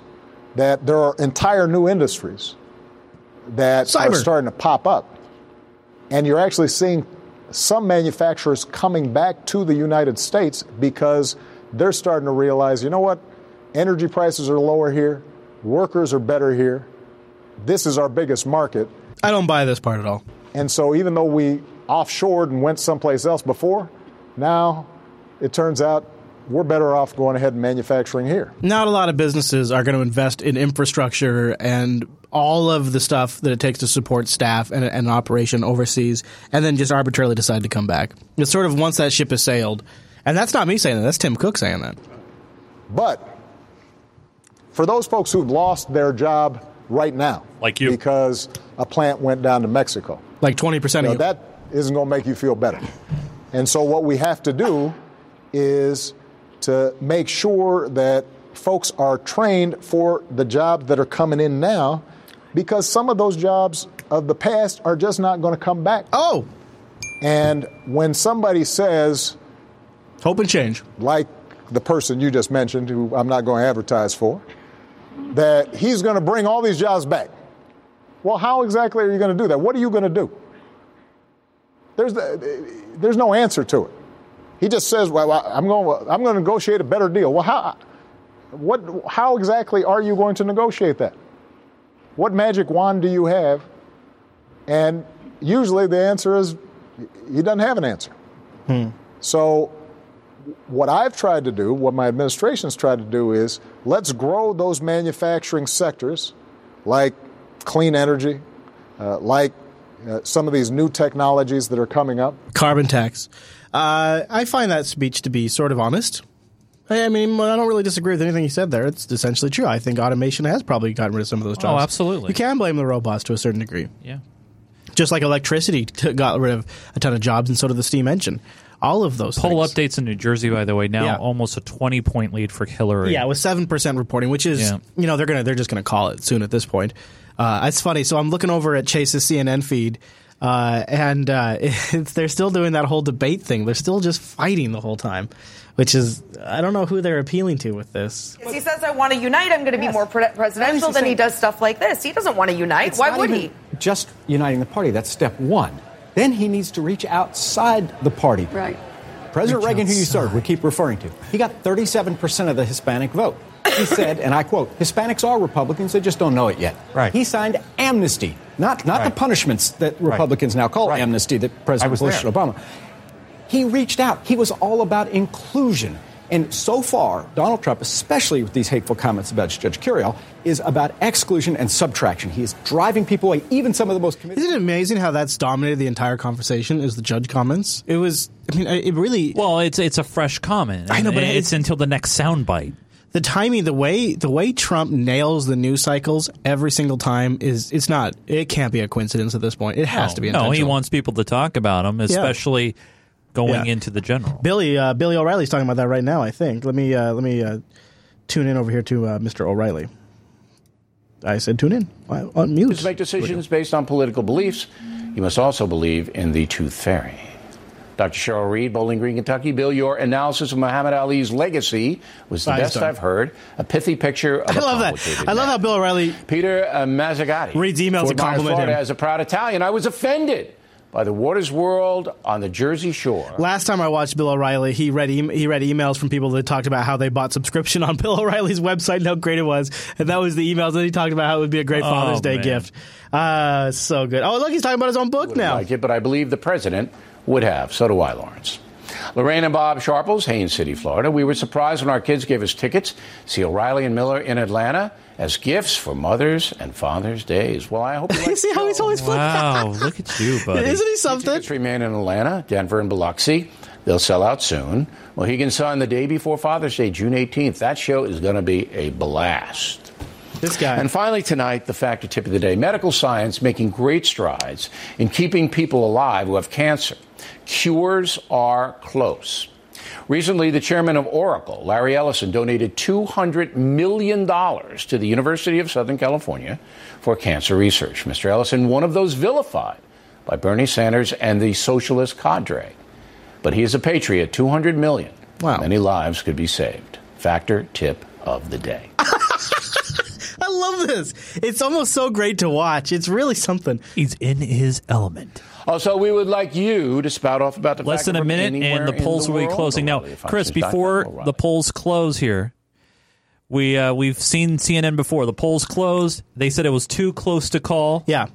S63: that there are entire new industries that
S1: Cyber.
S63: are starting to pop up. And you're actually seeing some manufacturers coming back to the United States because they're starting to realize, you know what? Energy prices are lower here, workers are better here. This is our biggest market.
S1: I don't buy this part at all.
S63: And so, even though we offshored and went someplace else before, now it turns out we're better off going ahead and manufacturing here.
S1: Not a lot of businesses are going to invest in infrastructure and all of the stuff that it takes to support staff and, and an operation overseas, and then just arbitrarily decide to come back. It's sort of once that ship has sailed, and that's not me saying that. That's Tim Cook saying that.
S63: But for those folks who've lost their job right now,
S4: like you,
S63: because a plant went down to Mexico,
S1: like twenty percent
S63: you
S1: of you.
S63: that isn't going to make you feel better. And so, what we have to do is to make sure that folks are trained for the jobs that are coming in now, because some of those jobs of the past are just not going to come back.
S1: Oh.
S63: And when somebody says,
S1: Hope and change.
S63: Like the person you just mentioned, who I'm not going to advertise for, that he's going to bring all these jobs back. Well, how exactly are you going to do that? What are you going to do? There's, the, there's no answer to it. He just says, well, I'm going, I'm going to negotiate a better deal. Well, how, what, how exactly are you going to negotiate that? What magic wand do you have? And usually the answer is he doesn't have an answer.
S1: Hmm.
S63: So, what I've tried to do, what my administration's tried to do is let's grow those manufacturing sectors like clean energy, uh, like uh, some of these new technologies that are coming up.
S1: Carbon tax. Uh, I find that speech to be sort of honest. I mean, I don't really disagree with anything he said there. It's essentially true. I think automation has probably gotten rid of some of those jobs.
S4: Oh, absolutely.
S1: You can blame the robots to a certain degree.
S4: Yeah.
S1: Just like electricity t- got rid of a ton of jobs, and so did the steam engine. All of those
S4: Poll
S1: things.
S4: updates in New Jersey, by the way, now
S1: Yeah.
S4: almost a 20 point lead for Hillary.
S1: Yeah, with seven percent reporting, which is
S4: Yeah.
S1: you know they're gonna they're just gonna call it soon at this point. Uh, it's funny. So I'm looking over at Chase's CNN feed, uh, and uh, (laughs) it's, they're still doing that whole debate thing. They're still just fighting the whole time, which is I don't know who they're appealing to with this.
S64: He says, I want to unite. I'm going to be more pre- presidential. Then he does stuff like this. He doesn't want to unite.
S65: It's
S64: Why would he?
S65: Just uniting the party. That's step one. Then he needs to reach outside the party.
S64: Right.
S65: President
S64: Reach
S65: Reagan, who you started, we keep referring to, he got 37% of the Hispanic vote. He said, and I quote, Hispanics are Republicans, they just don't know it yet. Right. He signed amnesty, not, not the punishments that Republicans now call amnesty that President
S66: was
S65: Bush
S66: there.
S65: and Obama. He reached out. He was all about inclusion. And so far, Donald Trump, especially with these hateful comments about Judge Curiel, is about exclusion and subtraction. He is driving people away, even some of the most committed.
S1: Isn't it amazing how that's dominated the entire conversation? Is the judge comments? It was. I mean, it really.
S4: Well, it's it's a fresh comment.
S1: I know, but
S4: it's,
S1: it's-
S4: until the next soundbite.
S1: The timing, the way the way Trump nails the news cycles every single time is it's not. It can't be a coincidence at this point. It has
S4: no,
S1: to be.
S4: No, he wants people to talk about him, especially going
S1: Yeah.
S4: into the general.
S1: Billy uh, Billy O'Reilly's talking about that right now. I think. Let me uh, let me uh, tune in over here to uh, Mr. O'Reilly. I said tune in on mute.
S17: To make decisions based on political beliefs, you must also believe in the tooth fairy. Dr. Cheryl Reed, Bowling Green, Kentucky. Bill, your analysis of Muhammad Ali's legacy was the
S1: he's
S17: best
S1: done.
S17: I've heard. A pithy picture of
S1: I love that. I love
S17: man.
S1: how Bill O'Reilly
S17: Peter uh, Mazzagatti
S1: reads emails
S17: Fort
S1: to compliment
S17: Florida,
S1: him.
S17: As a proud Italian, I was offended by the Watters' World on the Jersey Shore.
S1: Last time I watched Bill O'Reilly, he read e- he read emails from people that talked about how they bought subscription on (laughs) Bill O'Reilly's website and how great it was, and that was the emails that he talked about how it would be a great
S17: Oh,
S1: Father's Day
S17: man.
S1: gift. Uh, so good. Oh, look, he's talking about his own book now.
S17: like it, but I believe the president would have. So do I, Lawrence. Lorraine and Bob Sharples, Haines City, Florida. We were surprised when our kids gave us tickets see O'Reilly and Miller in Atlanta as gifts for Mother's and Father's Days. Well, I hope you like
S1: See how he's always flipped
S4: Wow, look at you, buddy.
S1: Isn't he something?
S17: Tickets remain in Atlanta, Denver, and Biloxi. They'll sell out soon. Mohegan Sun the day before Father's Day, June 18th. That show is going to be a blast.
S1: This guy.
S17: And finally, tonight, the factor tip of the day medical science making great strides in keeping people alive who have cancer. Cures are close. Recently, the chairman of Oracle, Larry Ellison, donated $200 million to the University of Southern California for cancer research. Mr. Ellison, one of those vilified by Bernie Sanders and the socialist cadre. But he is a patriot, 200 million.
S1: Wow.
S17: Many lives could be saved. Factor tip of the day. (laughs)
S1: I love this. It's almost so great to watch. It's really something.
S4: He's in his element.
S17: Also, we would like you to spout off about the
S4: Less
S17: fact
S4: than a minute,
S17: anywhere
S4: and the
S17: in
S4: polls will be closing now. Chris, before the polls close here, we uh, we've seen CNN before. The polls closed. They said it was too close to call.
S1: Yeah.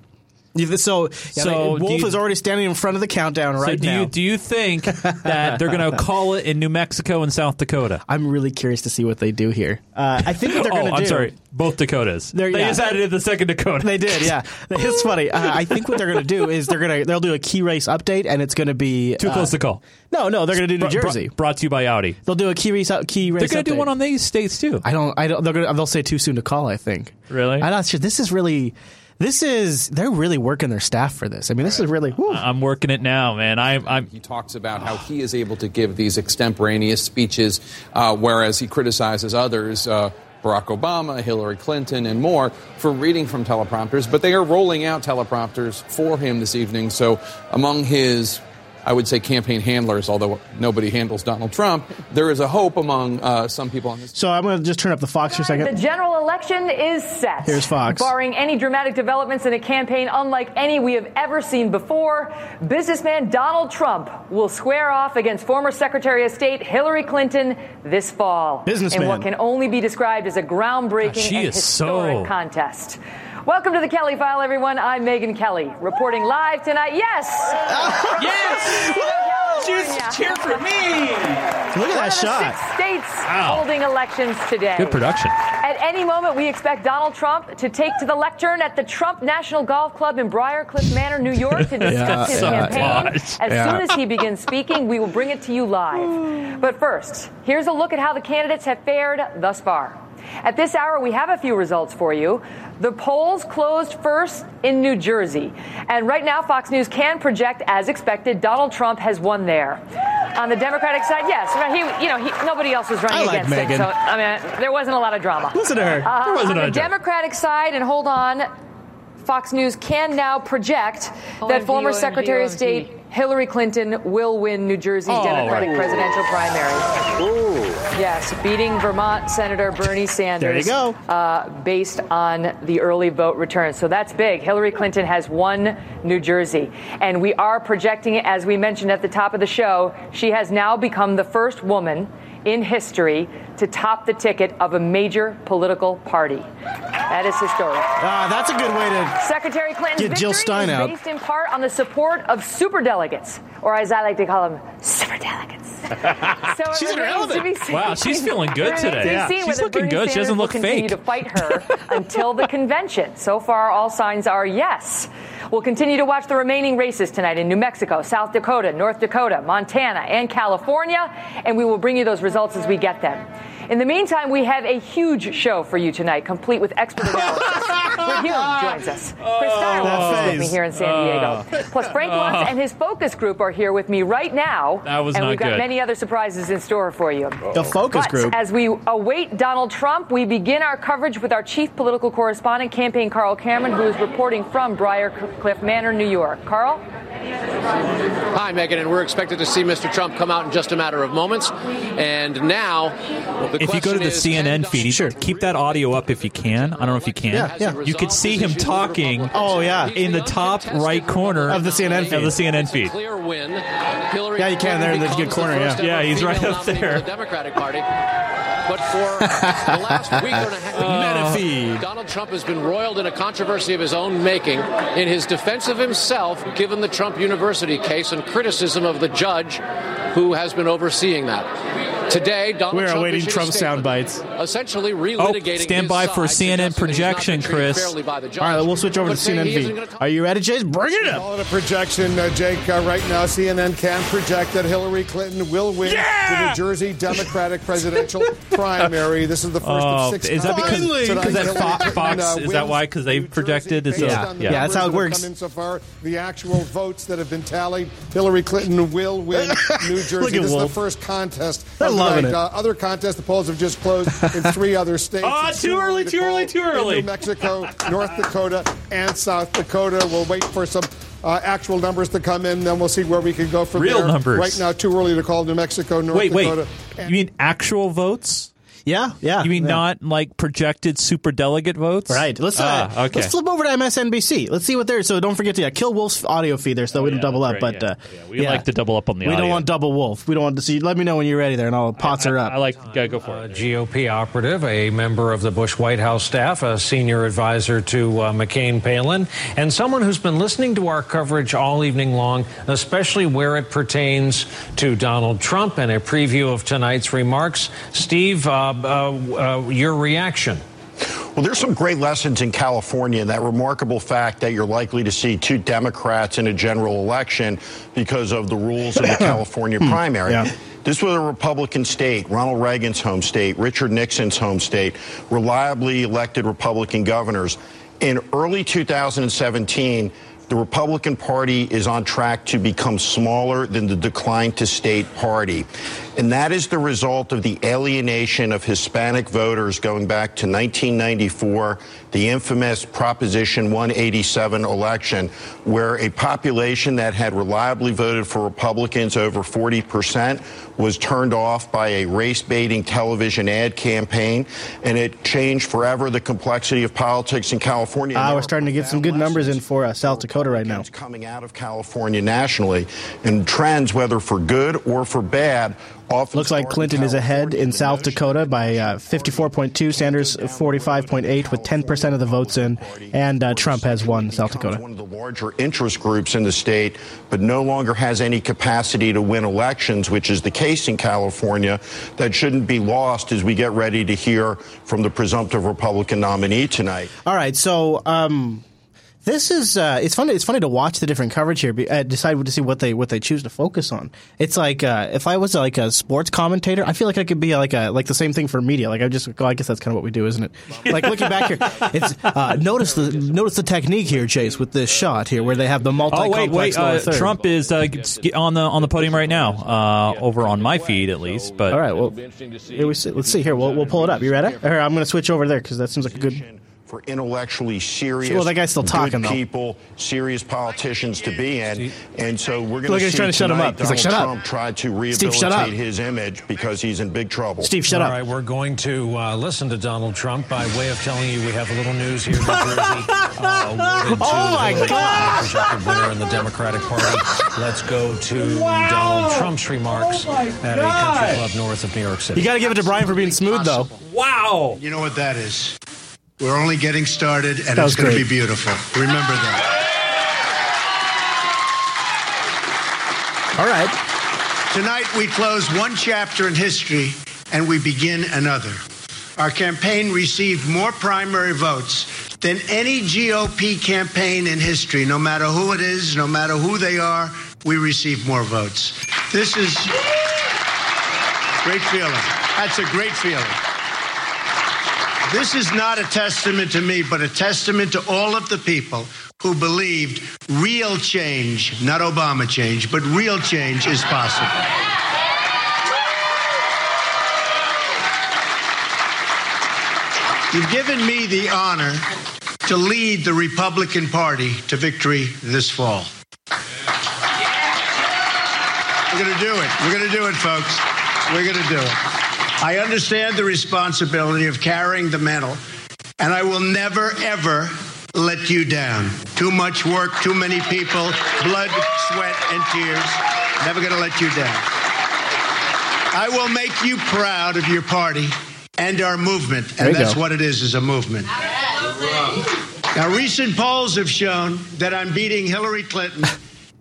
S1: So, yeah,
S4: So
S1: Wolf
S4: you-
S1: is already standing in front of the countdown
S4: So
S1: right
S4: do
S1: now.
S4: you do you think that they're going (laughs) to call it in New Mexico and South Dakota?
S1: I'm really curious to see what they do here. Uh, I think what they're (laughs)
S4: oh,
S1: going to do.
S4: I'm sorry, both Dakotas.
S1: They're-
S4: they
S1: yeah.
S4: just added the second Dakota.
S1: They did, yeah. (laughs) It's funny. Uh, I think what they're going to do is they're going to they'll do a key race update, and it's going to be
S4: Too
S1: uh,
S4: close to call.
S1: No, no, they're going to do New
S4: Br- br-
S1: Jersey.
S4: brought to you by Audi.
S1: They'll do a key race key race.
S4: They're going to do one on these states too.
S1: I don't. I don't. They're gonna. They'll say too soon to call. I think.
S4: Really?
S1: I'm not sure. This is really. This is. They're really working their staff for this. I mean, this is really. whew.
S4: I'm working it now, man. I, I'm.
S67: He talks about how he is able to give these extemporaneous speeches, uh, whereas he criticizes others, uh, Barack Obama, Hillary Clinton, and more, for reading from teleprompters. But they are rolling out teleprompters for him this evening. So among his I would say, campaign handlers, although nobody handles Donald Trump, there is a hope among uh, some people on this.
S1: So I'm going to just turn up the Fox for a second.
S68: The general election is set.
S1: Here's Fox.
S68: Barring any dramatic developments in a campaign unlike any we have ever seen before, businessman Donald Trump will square off against former Secretary of State Hillary Clinton this fall.
S1: Businessman.
S68: In what can only be described as a groundbreaking
S1: God, she
S68: and
S1: is
S68: historic
S1: so-
S68: contest. Welcome to the Kelly File, everyone. I'm Megyn Kelly, reporting live tonight. Yes! (laughs)
S4: yes!
S68: Just
S4: cheer for me!
S1: Look at that
S68: One of the
S1: shot.
S68: Six states
S4: Wow.
S68: holding elections today.
S4: Good production.
S68: At any moment, we expect Donald Trump to take to the lectern at the Trump National Golf Club in Briarcliff Manor, New York, to (laughs) discuss
S69: Yeah.
S68: his
S69: Oh,
S68: campaign.
S69: gosh.
S68: As
S69: Yeah.
S68: soon as he begins speaking, we will bring it to you live. (sighs) But first, here's a look at how the candidates have fared thus far. At this hour, we have a few results for you. The polls closed first in New Jersey. And right now, Fox News can project, as expected, Donald Trump has won there. On the Democratic side, yes, he, you know, he, nobody else was running
S1: I like
S68: against
S1: Megyn.
S68: him. So, I mean, there wasn't a lot of drama.
S1: Listen to her.
S68: Uh,
S1: There wasn't
S68: on
S1: a
S68: the
S1: lot drama.
S68: Democratic side, and hold on, Fox News can now project that
S69: OMG,
S68: former
S69: OMG,
S68: Secretary of State Hillary Clinton will win New Jersey
S69: Oh.
S68: Democratic
S69: Ooh.
S68: presidential primary. Yes, beating Vermont Senator Bernie Sanders.
S1: There you go.
S68: Uh, based on the early vote return. So that's big. Hillary Clinton has won New Jersey. And we are projecting it, as we mentioned at the top of the show, she has now become the first woman in history to top the ticket of a major political party. That is historic.
S1: Ah, that's a good way to
S68: Secretary Clinton's
S1: Get Jill
S68: victory
S1: Stein
S68: is
S1: out.
S68: based in part on the support of superdelegates, or as I like to call them, superdelegates. (laughs) So
S4: She's
S68: remains
S4: irrelevant.
S68: to be seen-
S4: Wow, she's feeling good today. Yeah. She's looking
S68: Bernie
S4: good. She doesn't
S68: will
S4: look
S68: continue
S4: fake.
S68: to fight her (laughs) until the convention. So far, all signs are yes. We'll continue to watch the remaining races tonight in New Mexico, South Dakota, North Dakota, Montana, and California, and we will bring you those results as we get them. In the meantime, we have a huge show for you tonight, complete with expert (laughs) analysis. Where Hume joins us. Chris oh. Steyer
S4: that
S68: is with me here in San Diego. Oh. Plus, Frank
S4: Oh.
S68: Luntz and his focus group are here with me right now.
S4: That was
S68: and
S4: not
S68: we've got
S4: good.
S68: many other surprises in store for you.
S1: The focus
S68: But
S1: group.
S68: As we await Donald Trump, we begin our coverage with our chief political correspondent, campaign Carl Cameron, who is reporting from Briarcliff Manor, New York. Carl?
S66: Hi, Megyn, and we're expected to see Mr. Trump come out in just a matter of moments. And now, the
S4: If you go to the
S66: is,
S4: CNN feed, sure. keep that audio up if you can. I don't know if you can.
S1: Yeah, yeah.
S4: You could see him talking.
S1: Oh yeah,
S4: in the top right corner
S1: Of the CNN feed.
S4: Of the CNN feed.
S66: clear win. Hillary
S1: Yeah, you can there in the good corner, yeah.
S4: Yeah, he's right up there.
S66: The Democratic Party. But for the last week and a half, (laughs)
S1: Metafeed.
S66: Uh, Donald Trump has been roiled in a controversy of his own making in his defense of himself, given the Trump University case and criticism of the judge who has been overseeing that. Today, Donald
S1: We're
S66: Trump
S1: awaiting
S66: issued a
S1: Trump sound bites.
S66: essentially
S4: Oh,
S66: relitigating
S4: stand by for CNN
S66: suggesting that he's not
S4: projection, Chris.
S66: fairly by the judge,
S1: All right, we'll switch over to
S66: but saying
S1: CNN
S66: he isn't
S1: feed.
S66: gonna talk-
S1: Are you ready, Chase? Bring it up.
S70: Call it a projection, uh, Jake. Uh, right now, CNN can project that Hillary Clinton will win the New Jersey Democratic presidential (laughs) primary. This is the first
S4: Oh,
S70: of six
S4: is that because because that
S70: Hillary
S4: Fo-
S70: Clinton,
S4: Fox
S70: uh,
S4: is that why because they projected is
S70: Based
S4: so-
S70: on the
S1: Yeah, that's how it
S70: numbers that have
S1: works.
S70: Come in so far, the actual votes that have been tallied, Hillary Clinton will win (laughs) New Jersey.
S1: at
S70: this is the first contest.
S1: They're
S70: of the
S1: loving it.
S70: Uh, other contests, the polls have just closed in (laughs) three other states.
S4: Ah,
S70: It's
S4: too early, too early, too early.
S70: New Mexico, North Dakota, and South Dakota. We'll wait for some. Uh, actual numbers to come in, then we'll see where we can go from
S4: Real
S70: there.
S4: numbers.
S70: Right now, too early to call New Mexico, North
S4: Wait, wait.
S70: Dakota.
S4: You mean actual votes?
S1: Yeah, yeah.
S4: You mean
S1: yeah.
S4: not like projected super delegate votes?
S1: Right. Let's uh,
S4: Ah, okay.
S1: let's flip over to MSNBC. Let's see what there is. So don't forget to yeah, kill Wolf's audio feed there, so we don't double up.
S4: Right,
S1: but
S4: yeah,
S1: uh,
S4: yeah. we like to double up on the
S1: We
S4: audio.
S1: don't want double Wolf. We don't want to see. Let me know when you're ready there, and I'll pots her up.
S4: I like yeah, go for
S59: A
S4: it.
S59: GOP operative, a member of the Bush White House staff, a senior advisor to uh, McCain Palin, and someone who's been listening to our coverage all evening long, especially where it pertains to Donald Trump and a preview of tonight's remarks. Steve, uh, uh, uh, Uh, uh, your reaction.
S71: Well, there's some great lessons in California, and that remarkable fact that you're likely to see two Democrats in a general election because of the rules of the (coughs) California hmm, primary.
S1: Yeah.
S71: This was a Republican state, Ronald Reagan's home state, Richard Nixon's home state, reliably elected Republican governors. In early 2017, the Republican Party is on track to become smaller than the decline to state party. And that is the result of the alienation of Hispanic voters going back to 1994, the infamous Proposition 187 election, where a population that had reliably voted for Republicans over 40 percent was turned off by a race baiting television ad campaign, and it changed forever the complexity of politics in California.
S1: Ah, we're starting to get some good numbers in for uh, South Dakota right now.
S71: Coming out of California nationally, and trends, whether for good or for bad,
S1: Looks like Clinton is ahead in South Dakota by uh, 54.2, Sanders 45.8 with 10% of the votes in, and uh, Trump has won South Dakota.
S71: One of the larger interest groups in the state, but no longer has any capacity to win elections, which is the case in California. That shouldn't be lost as we get ready to hear from the presumptive Republican nominee tonight.
S1: All right, so um, this is uh, it's funny. It's funny to watch the different coverage here. Uh, decide to see what they what they choose to focus on. It's like uh, if I was like a sports commentator, I feel like I could be like a like the same thing for media. Like I just well, I guess that's kind of what we do, isn't it? (laughs) Like looking back here, it's uh, notice the notice the technique here, Chase, with this shot here where they have the multi.
S4: Oh wait, wait!
S1: Uh,
S4: Trump is uh, on the on the podium right now, over on my feed at least. But
S1: all right, well, here we see. Let's see here. We'll we'll pull it up. You ready? Here, I'm going to switch over there because that seems like a good
S71: for intellectually serious
S1: well, that guy's still talking,
S71: people, serious politicians to be in. And so we're going
S1: to
S71: see
S1: trying to shut him up.
S71: Donald
S1: like, shut
S71: Trump
S1: up.
S71: tried to rehabilitate his image because he's in big trouble.
S1: Steve, shut
S59: All
S1: up.
S59: All right, we're going to uh, listen to Donald Trump by way of telling you we have a little news here. New Jersey (laughs) uh,
S1: oh my
S59: God! Projected winner in the Democratic Party. Let's go to wow. Donald Trump's remarks oh at a country club north of New York City.
S1: You got to give it to Brian for being smooth, though.
S4: Wow!
S69: You know what that is? We're only getting started, and it's going to be beautiful. Remember that.
S1: All right.
S69: Tonight, we close one chapter in history and we begin another. Our campaign received more primary votes than any GOP campaign in history. No matter who it is, no matter who they are, we receive more votes. This is great feeling. That's a great feeling. This is not a testament to me, but a testament to all of the people who believed real change, not Obama change, but real change is possible. You've given me the honor to lead the Republican Party to victory this fall. We're going to do it. We're going to do it, folks. We're going to do it. I understand the responsibility of carrying the mantle, and I will never, ever let you down. Too much work, too many people, blood, sweat, and tears. Never going to let you down. I will make you proud of your party and our movement, and that's go. what it is, is a movement. Now, recent polls have shown that I'm beating Hillary Clinton,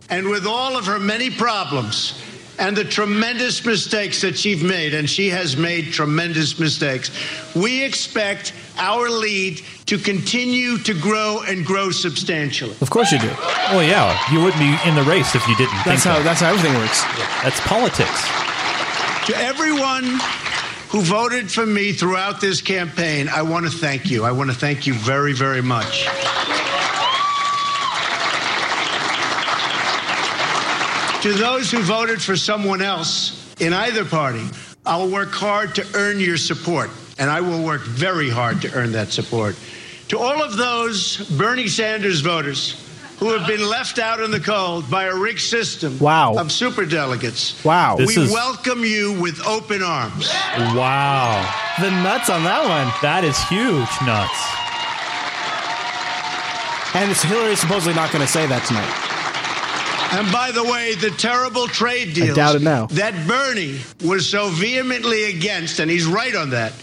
S69: and with all of her many problems, and the tremendous mistakes that she's made, and she has made tremendous mistakes. We expect our lead to continue to grow and grow substantially.
S1: Of course you do.
S4: Well, yeah, you wouldn't be in the race if you didn't.
S1: That's how. That's how everything works.
S4: That's politics.
S69: To everyone who voted for me throughout this campaign, I want to thank you. I want to thank you very, very much. To those who voted for someone else in either party, I'll work hard to earn your support, and I will work very hard to earn that support. To all of those Bernie Sanders voters who have been left out in the cold by a rigged system
S1: wow.
S69: of superdelegates.
S1: Wow.
S69: we is... welcome you with open arms.
S4: Wow.
S1: The nuts on that one.
S4: That is huge nuts.
S1: And it's Hillary's supposedly not going to say that tonight.
S69: And by the way, the terrible trade deals
S1: doubt it now.
S69: that Bernie was so vehemently against, and he's right on that,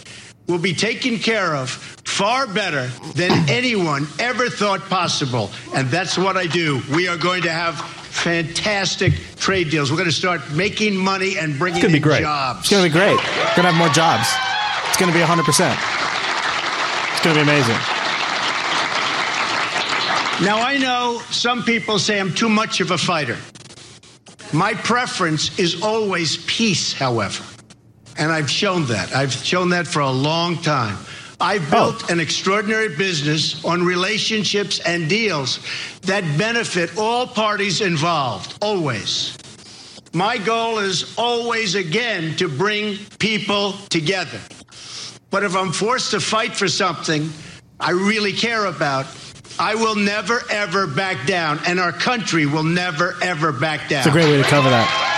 S69: will be taken care of far better than anyone ever thought possible. And that's what I do. We are going to have fantastic trade deals. We're going to start making money and bringing
S1: it's gonna be great.
S69: jobs.
S1: It's going to be great. We're going to have more jobs. It's going to be 100%. It's going to be amazing.
S69: Now, I know some people say I'm too much of a fighter. My preference is always peace, however. And I've shown that. I've shown that for a long time. I've oh. built oh. an extraordinary business on relationships and deals that benefit all parties involved, always. My goal is always again to bring people together. But if I'm forced to fight for something I really care about, I will never, ever back down, and our country will never, ever back down.
S1: It's a great way to cover that.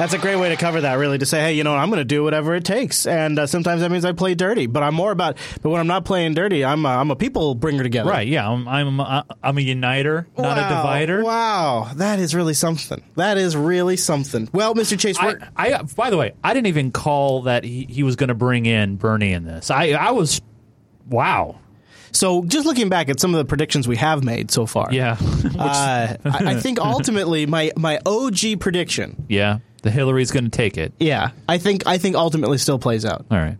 S1: That's a great way to cover that, really, to say, hey, you know, I'm going to do whatever it takes, and uh, sometimes that means I play dirty. But I'm more about, but when I'm not playing dirty, I'm a, I'm a people bringer together.
S4: Right? Yeah, I'm I'm a, I'm a uniter, not a divider.
S1: Wow, that is really something. That is really something. Well, Mr. Chase,
S4: I,
S1: we're,
S4: I by the way, I didn't even call that he, he was going to bring in Bernie in this. I I was wow.
S1: So, just looking back at some of the predictions we have made so far,
S4: Yeah,
S1: uh, I, I think (laughs) ultimately my my OG prediction,
S4: yeah, the Hillary's going to take it.
S1: yeah, I think I think ultimately still plays out.
S4: All right.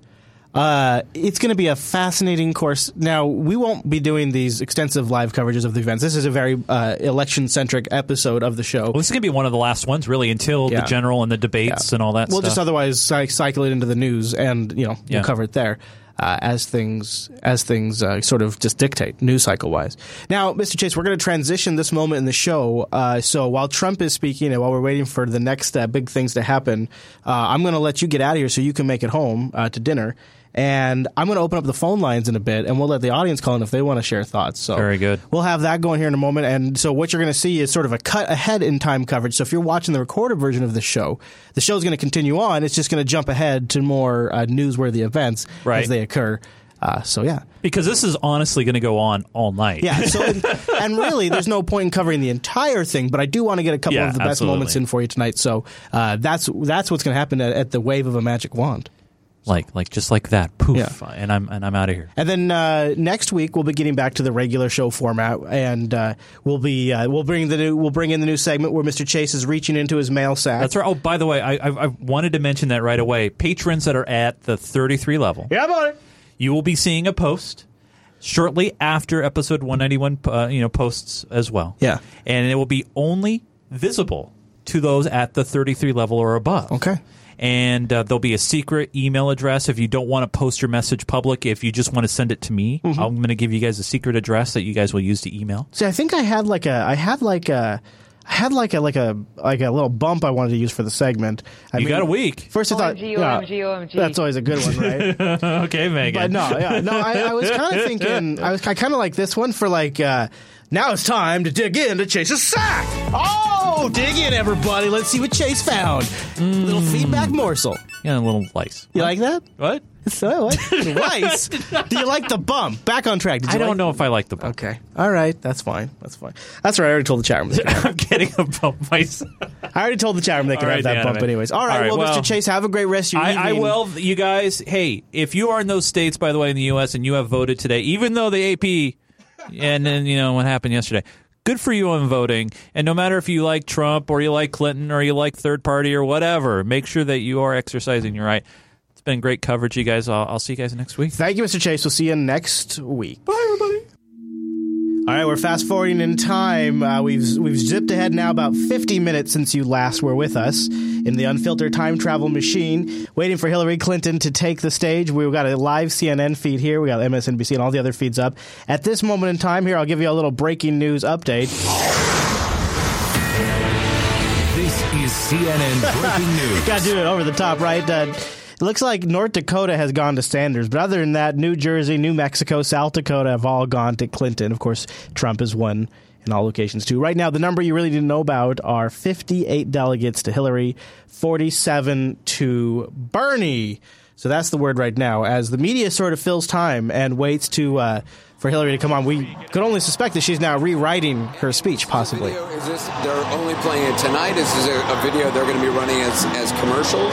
S1: Uh, it's going to be a fascinating course. Now, we won't be doing these extensive live coverages of the events. This is a very uh, election centric episode of the show.
S4: Well, this is going to be one of the last ones, really, until
S1: Yeah.
S4: the general and the debates and all that. Stuff.
S1: We'll
S4: stuff.
S1: just otherwise cycle it into the news, and you know
S4: Yeah.
S1: we'll cover it there uh, as things as things uh, sort of just dictate news cycle wise. Now, Mr. Chase, we're going to transition this moment in the show. Uh, so while Trump is speaking and while we're waiting for the next uh, big things to happen, uh, I'm going to let you get out of here so you can make it home uh, to dinner. And I'm going to open up the phone lines in a bit, and we'll let the audience call in if they want to share thoughts. So
S4: Very good.
S1: We'll have that going here in a moment. And so what you're going to see is sort of a cut ahead in time coverage. So if you're watching the recorded version of the show, the show's going to continue on. It's just going to jump ahead to more uh, newsworthy events
S4: Right.
S1: as they occur. Uh, so yeah.
S4: because this is honestly going to go on all night.
S1: Yeah. So and, (laughs) and really, there's no point in covering the entire thing, but I do want to get a couple
S4: Yeah,
S1: of the best
S4: absolutely.
S1: moments in for you tonight. So uh, that's that's what's going to happen at, at the wave of a magic wand.
S4: Like like just like that, poof,
S1: Yeah.
S4: and I'm and I'm out of here.
S1: And then uh, next week we'll be getting back to the regular show format, and uh, we'll be uh, we'll bring the new we'll bring in the new segment where Mr. Chase is reaching into his mail sack.
S4: That's right. Oh, by the way, I, I I wanted to mention that right away. Patrons that are at the 33 level,
S1: Yeah, buddy.
S4: you will be seeing a post shortly after episode 191. Uh, you know, posts as well.
S1: Yeah.
S4: and it will be only visible to those at the 33 level or above.
S1: Okay.
S4: And uh, there'll be a secret email address if you don't want to post your message public. If you just want to send it to me,
S1: Mm-hmm.
S4: I'm going to give you guys a secret address that you guys will use to email.
S1: See, I think I had like a I had like a. I had like a like a like a little bump I wanted to use for the segment. I
S4: You got a week.
S1: First, I thought,
S68: OMG,
S1: yeah,
S68: OMG, OMG.
S1: that's always a good one, right? (laughs)
S4: okay, Megyn.
S1: But no, yeah, no. I, I was kind of (laughs) thinking. I was I kind of like this one for like. Uh, now it's time to dig in to chase a sack. Oh, Oh, dig in, everybody. Let's see what Chase found. Little feedback morsel.
S4: Yeah, a little lice.
S1: You like that?
S4: What?
S1: So oh, what? (laughs) Lice? Do you like the bump? Back on track. Did you
S4: I don't
S1: like-
S4: know if I like the bump.
S1: Okay. All right. That's fine. That's fine. That's right. I already told the chat room. They can have (laughs)
S4: I'm getting a bump myself.
S1: I already told the chat room they can
S4: All
S1: have
S4: right,
S1: that bump anyways. All right,
S4: All right,
S1: well,
S4: well,
S1: Mr. Chase, have a great rest of your
S4: I, I
S1: evening.
S4: will. You guys, hey, if you are in those states, by the way, in the U.S., and you have voted today, even though the AP, and then you know what happened yesterday. Good for you on voting, and no matter if you like Trump or you like Clinton or you like third party or whatever, make sure that you are exercising your right. It's been great coverage, you guys. I'll, I'll see you guys next week.
S1: Thank you, Mr. Chase. We'll see you next week. Bye, everybody. All right, we're fast forwarding in time. Uh, we've we've zipped ahead now about 50 minutes since you last were with us in the unfiltered time travel machine, waiting for Hillary Clinton to take the stage. We've got a live CNN feed here. We got MSNBC and all the other feeds up. At this moment in time, here I'll give you a little breaking news update.
S72: This is CNN breaking (laughs) news.
S1: Got to do it over the top, right? Uh, it looks like North Dakota has gone to Sanders, but other than that, New Jersey, New Mexico, South Dakota have all gone to Clinton. Of course, Trump has won in all locations too. Right now, the number you really need to know about are 58 delegates to Hillary, 47 to Bernie. So that's the word right now. As the media sort of fills time and waits to uh, for Hillary to come on, we could only suspect that she's now rewriting her speech, possibly.
S73: Is this they're only playing it tonight? Is this a, a video they're going to be running as, as commercials?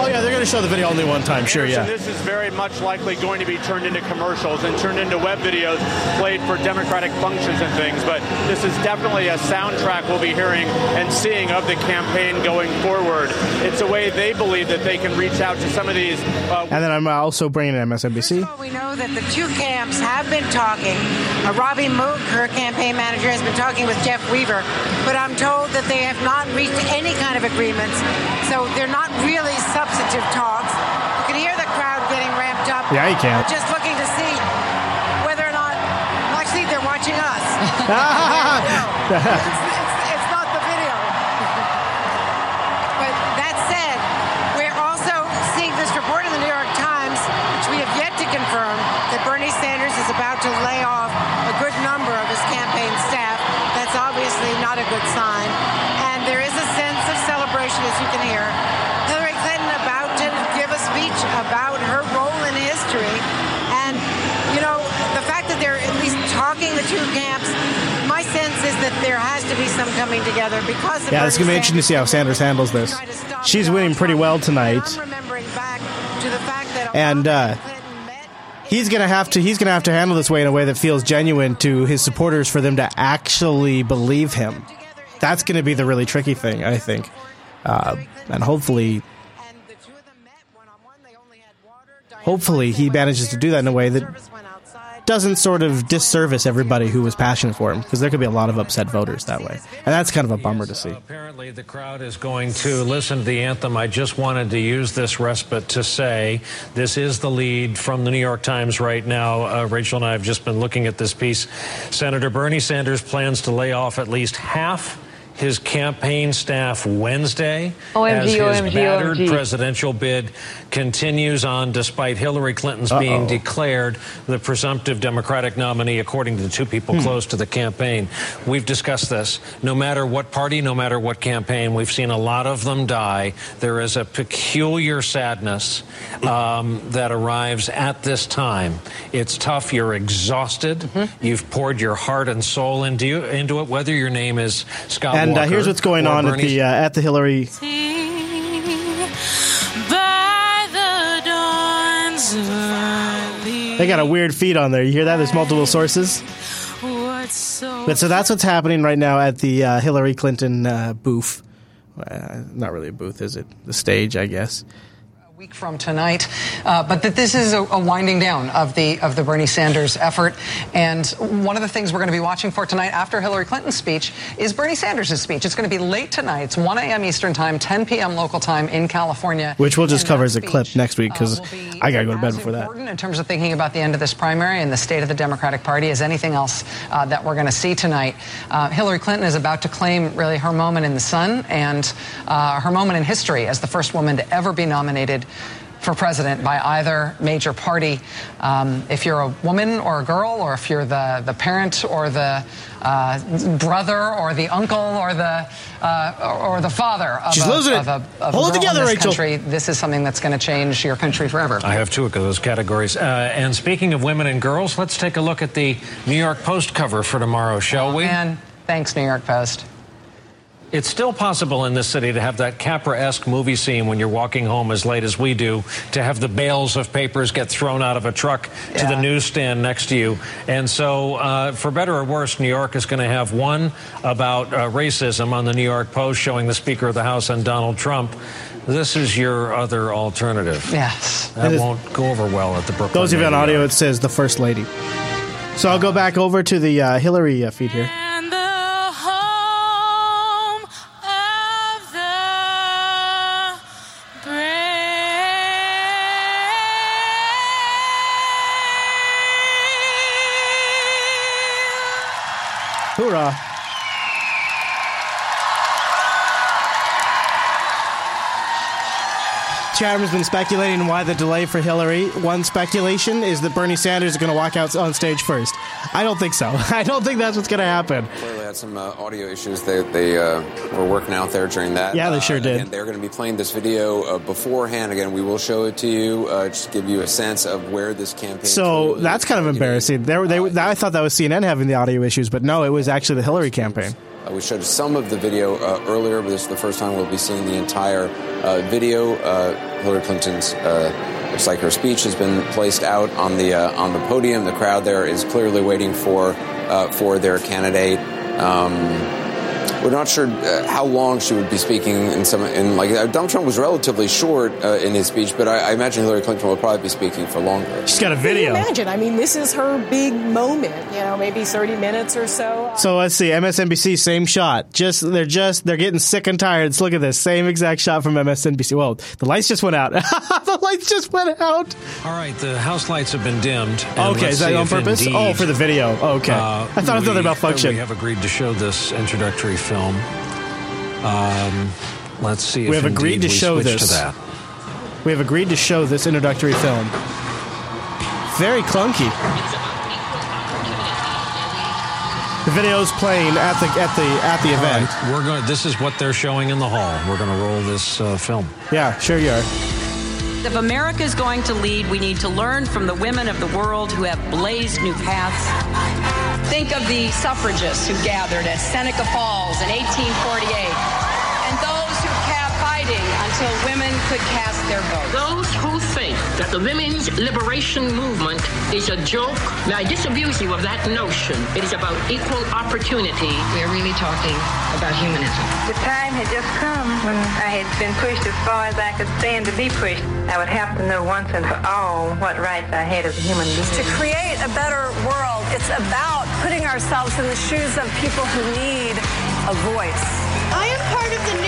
S1: Oh yeah, they're going to show the video only one time. Sure, yeah.
S74: This is very much likely going to be turned into commercials and turned into web videos played for Democratic functions and things. But this is definitely a soundtrack we'll be hearing and seeing of the campaign going forward. It's a way they believe that they can reach out to some of these. Uh,
S1: And then I'm also bringing in MSNBC.
S75: We know that the two camps have been talking. Uh, Robbie Mook, her campaign manager, has been talking with Jeff Weaver, but I'm told that they have not reached any kind of agreements. So they're not really substantive talks. You can hear the crowd getting ramped up.
S1: Yeah, you can.
S75: Just looking to see whether or not. Well, actually, they're watching us. (laughs) (laughs) to lay off a good number of his campaign staff. That's obviously not a good sign. And there is a sense of celebration, as you can hear. Hillary Clinton about to give a speech about her role in history. And, you know, the fact that they're at least talking the two camps, my sense is that there has to be some coming together because of
S1: Yeah, it's going to be interesting to see how Sanders handles this. She's winning pretty well tonight. And uh, he's to have to he's to have to handle this way in a way that feels genuine to his supporters for them to actually believe him. That's to be the really tricky thing, I think. Uh, and hopefully hopefully he manages to do that in a way that doesn't sort of disservice everybody who was passionate for him because there could be a lot of upset voters that way and that's kind of a bummer to see
S59: Apparently, the crowd is going to listen to the anthem. I just wanted to use this respite to say this is the lead from the New York Times right now. Uh, Rachel and I have just been looking at this piece. Senator Bernie Sanders plans to lay off at least half his campaign staff Wednesday
S68: OMG,
S59: as his
S68: OMG,
S59: battered
S68: OMG.
S59: presidential bid continues on despite Hillary Clinton's being
S1: Uh-oh.
S59: declared the presumptive Democratic nominee, according to the two people
S1: Hmm.
S59: close to the campaign. We've discussed this. No matter what party, no matter what campaign, we've seen a lot of them die. There is a peculiar sadness um, that arrives at this time. It's tough. You're exhausted.
S1: Mm-hmm.
S59: You've poured your heart and soul into, you, into it, whether your name is Scott
S1: and uh,
S59: Walker
S1: here's what's going on at the uh, at the Hillary
S76: By the dawn's early
S1: they got a weird feed on there you hear that there's multiple sources
S76: so
S1: But so that's what's happening right now at the uh, Hillary Clinton uh, booth. Uh, not really a booth, is it? The stage, I guess.
S77: Week from tonight, uh, but that this is a, a winding down of the of the Bernie Sanders effort. And one of the things we're going to be watching for tonight, after Hillary Clinton's speech, is Bernie Sanders' speech. It's going to be late tonight. It's 1 a.m. Eastern time, 10 p.m. local time in California.
S1: Which we'll just cover as a clip next week because I got to go to bed before that.
S77: in terms of thinking about the end of this primary and the state of the Democratic Party as anything else uh, that we're going to see tonight. Uh, Hillary Clinton is about to claim really her moment in the sun and uh, her moment in history as the first woman to ever be nominated for president by either major party. Um, if you're a woman or a girl, or if you're the, the parent or the uh, brother or the uncle or the uh, or the father of
S1: She's
S77: a,
S1: losing it.
S77: of a, of
S1: Hold
S77: a
S1: it together,
S77: in this
S1: Rachel.
S77: country, this is something that's going to change your country forever.
S59: I have two of those categories. Uh, and speaking of women and girls, let's take a look at the New York Post cover for tomorrow, shall we?
S77: And thanks, New York Post.
S59: It's still possible in this city to have that Capra-esque movie scene when you're walking home as late as we do, to have the bales of papers get thrown out of a truck to the newsstand next to you. And so, uh, for better or worse, New York is going to have one about uh, racism on the New York Post showing the Speaker of the House and Donald Trump. This is your other alternative.
S77: Yes.
S59: That
S1: It is-
S59: won't go over well at the Brooklyn.
S1: Those of you on
S59: Navy
S1: audio, it says the First Lady. So I'll go back over to the uh, Hillary uh, feed here. Chatham's been speculating why the delay for Hillary. One speculation is that Bernie Sanders is going to walk out on stage first. I don't think so. (laughs) I don't think that's what's going to happen.
S73: Clearly had some uh, audio issues they, they uh, were working out there during that.
S1: Yeah, they
S73: Uh,
S1: sure did.
S73: Again, they're going to be playing this video uh, beforehand. Again, we will show it to you uh, just to give you a sense of where this campaign.
S1: So that's kind of embarrassing. They, were- they, were- I thought that was CNN having the audio issues, but no, it was actually the Hillary campaign.
S73: Uh, we showed some of the video uh, earlier, but this is the first time we'll be seeing the entire uh, video. Uh, Hillary Clinton's, uh, looks like her speech has been placed out on the uh, on the podium. The crowd there is clearly waiting for uh, for their candidate. Um, we're not sure uh, how long she would be speaking in some. In like uh, Donald Trump was relatively short uh, in his speech, but I, I imagine Hillary Clinton will probably be speaking for longer.
S1: She's got a
S78: Can
S1: video.
S78: you imagine? I mean, this is her big moment. You know, maybe 30 minutes or so.
S1: So let's see, MSNBC, same shot. Just they're just they're getting sick and tired. Let's look at this same exact shot from MSNBC. Well, the lights just went out. (laughs) the lights just went out.
S59: All right, the house lights have been dimmed.
S1: Okay, is that on purpose?
S59: indeed,
S1: Oh, for the video. Okay,
S59: uh,
S1: I thought it was
S59: we-
S1: another malfunction.
S59: We have agreed to show this introductory film. Um, let's see. If
S1: we have agreed to show this.
S59: To that.
S1: We have agreed to show this introductory film. Very clunky. The video's playing at the at the at the
S59: All
S1: event.
S59: right, we're going. This is what they're showing in the hall. We're going to roll this uh, film.
S1: Yeah, sure you are.
S22: If America is going to lead, we need to learn from the women of the world who have blazed new paths. Think of the suffragists who gathered at Seneca Falls in 1848 and those who kept fighting until women could cast their vote.
S79: Those who think that the women's liberation movement is a joke, may I disabuse you of that notion. It is about equal opportunity.
S22: We're really talking about humanism.
S80: The time had just come when I had been pushed as far as I could stand to be pushed. I would have to know once and for all what rights I had as a human being.
S81: To create a better world, it's about putting ourselves in the shoes of people who need a voice.
S82: I am part of the new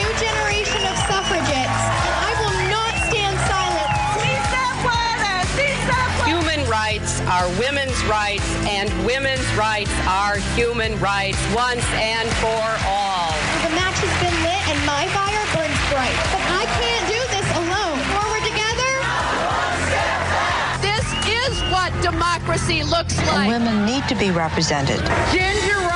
S22: are women's rights, and women's rights are human rights once and for all.
S82: The match has been lit, and my fire burns bright. But I can't do this alone. Forward together.
S79: This is what democracy looks like.
S75: women need to be represented.
S79: Ginger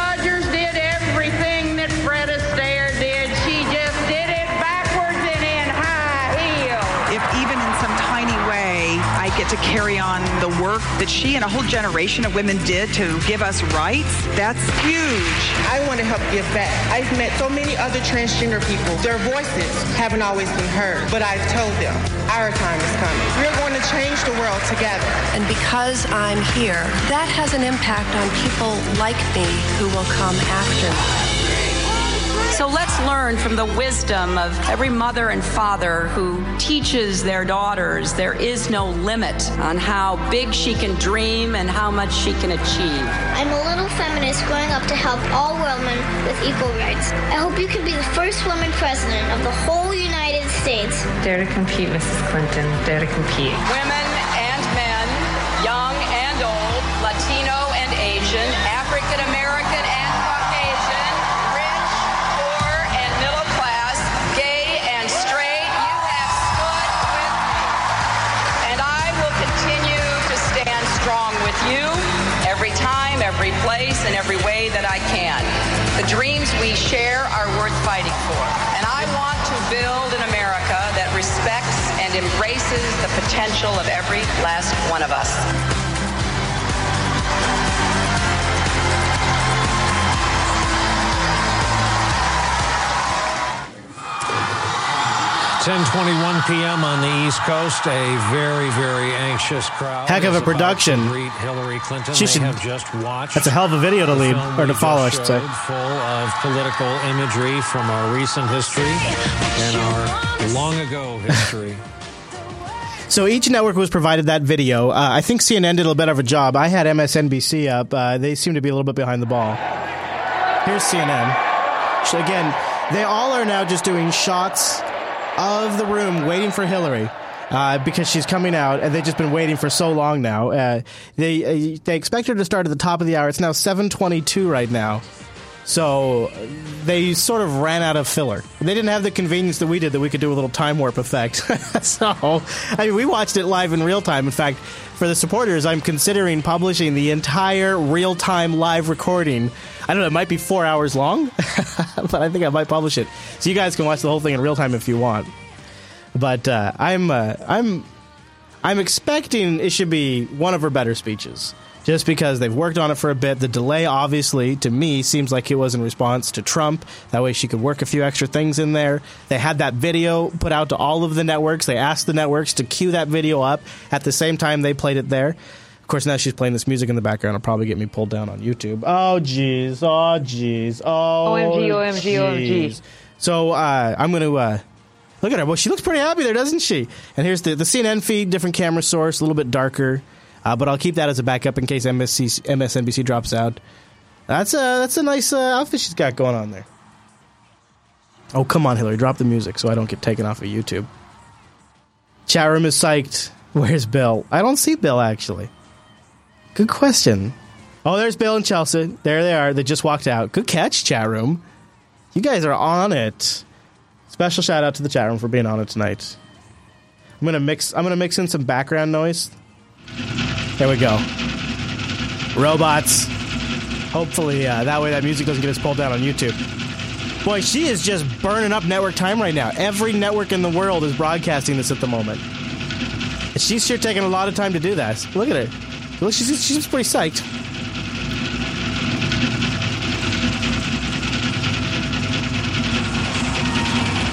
S83: to carry on the work that she and a whole generation of women did to give us rights, that's huge.
S84: I want to help give back. I've met so many other transgender people. Their voices haven't always been heard, but I've told them our time is coming. We're going to change the world together.
S85: And because I'm here, that has an impact on people like me who will come after me.
S22: So let's learn from the wisdom of every mother and father who teaches their daughters there is no limit on how big she can dream and how much she can achieve.
S82: I'm a little feminist growing up to help all women with equal rights. I hope you can be the first woman president of the whole United States.
S80: Dare to compete, Mrs. Clinton. Dare to compete.
S22: Women every place, and every way that I can. The dreams we share are worth fighting for. And I want to build an America that respects and embraces the potential of every last one of us.
S59: 10:21 p.m. on the East Coast. A very, very anxious crowd.
S1: Heck of a production.
S59: Hillary Clinton.
S1: She should-
S59: have just watched.
S1: That's a hell of a video to lead or to follow, I should say.
S59: Full of political imagery from our recent history and our long ago history. (laughs)
S1: So each network was provided that video. Uh, I think CNN did a bit of a job. I had MSNBC up. Uh, they seem to be a little bit behind the ball. Here's CNN. So again, they all are now just doing shots of the room waiting for Hillary. Uh, because she's coming out, and they've just been waiting for so long now. Uh, they uh, they expect her to start at the top of the hour. It's now seven twenty two right now, so they sort of ran out of filler. They didn't have the convenience that we did that we could do a little time warp effect. (laughs) so, I mean, we watched it live in real time. In fact, for the supporters, I'm considering publishing the entire real time live recording. I don't know, it might be four hours long, (laughs) but I think I might publish it. So you guys can watch the whole thing in real time if you want. But uh, I'm uh, I'm I'm expecting it should be one of her better speeches. Just because they've worked on it for a bit. The delay, obviously, to me, seems like it was in response to Trump. That way she could work a few extra things in there. They had that video put out to all of the networks. They asked the networks to cue that video up at the same time they played it there. Of course, now she's playing this music in the background. It'll probably get me pulled down on YouTube. Oh, jeez. Oh, jeez. Oh,
S68: OMG, OMG, OMG.
S1: So uh, I'm going to uh, look at her. Well, she looks pretty happy there, doesn't she? And here's the, the CNN feed, different camera source, a little bit darker. Uh, but I'll keep that as a backup in case MSC, MSNBC drops out. That's a that's a nice uh, outfit she's got going on there. Oh come on, Hillary, drop the music so I don't get taken off of YouTube. Chat room is psyched. (laughs) Where's Bill? I don't see Bill actually. Good question. Oh, there's Bill and Chelsea. There they are. They just walked out. Good catch, chat room. You guys are on it. Special shout out to the chat room for being on it tonight. I'm gonna mix. I'm gonna mix in some background noise. There we go. Robots. Hopefully, uh, that way that music doesn't get us pulled down on YouTube. Boy, she is just burning up network time right now. Every network in the world is broadcasting this at the moment. She's sure taking a lot of time to do that. Look at her. Look, she's, she's pretty psyched.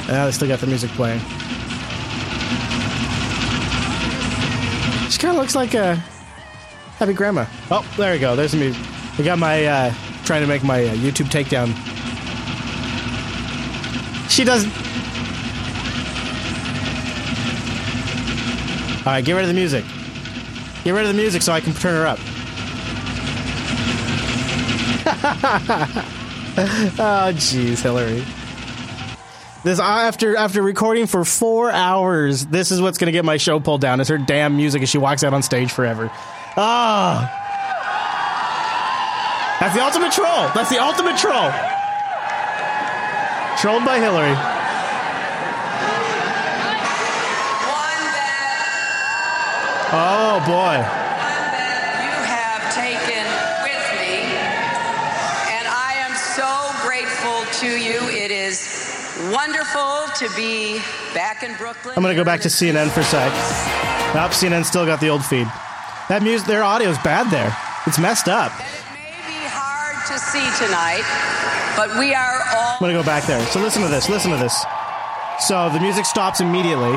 S1: Now they still got the music playing. Kind of looks like a happy grandma. Oh, there we go. There's the music. I got my uh, trying to make my uh, YouTube takedown. She doesn't. All right, get rid of the music. Get rid of the music so I can turn her up. (laughs) oh, jeez, Hillary. This after after recording for four hours. This is what's going to get my show pulled down. Is her damn music as she walks out on stage forever. Ah, that's the ultimate troll. That's the ultimate troll. Trolled by Hillary. Oh boy.
S22: Wonderful to be back in Brooklyn.
S1: I'm gonna go back to CNN for a sec. Nope, CNN still got the old feed. That music, their audio's bad there. It's messed up.
S22: And it may be hard to see tonight, but we are all.
S1: I'm gonna go back there. So listen to this. Listen to this. So the music stops immediately.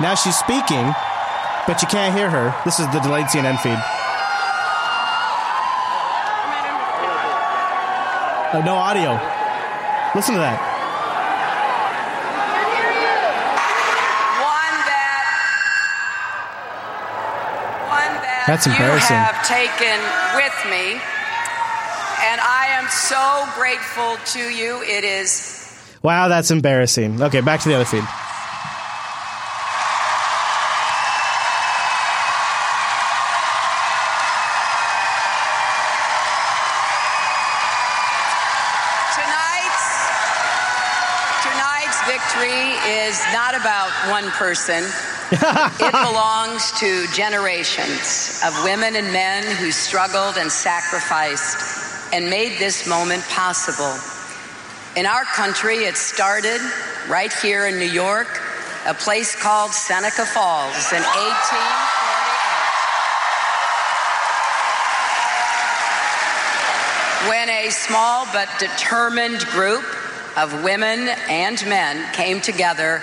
S1: Now she's speaking, but you can't hear her. This is the delayed CNN feed. Oh, no audio. Listen to that.
S22: One that. One that
S1: That's embarrassing.
S22: You have taken with me, and I am so grateful to you. It is
S1: Wow, that's embarrassing. Okay, back to the other feed.
S22: Tonight's tonight's victory is not about one person. (laughs) it belongs to generations of women and men who struggled and sacrificed and made this moment possible. In our country, it started right here in New York, a place called Seneca Falls in 18. when a small but determined group of women and men came together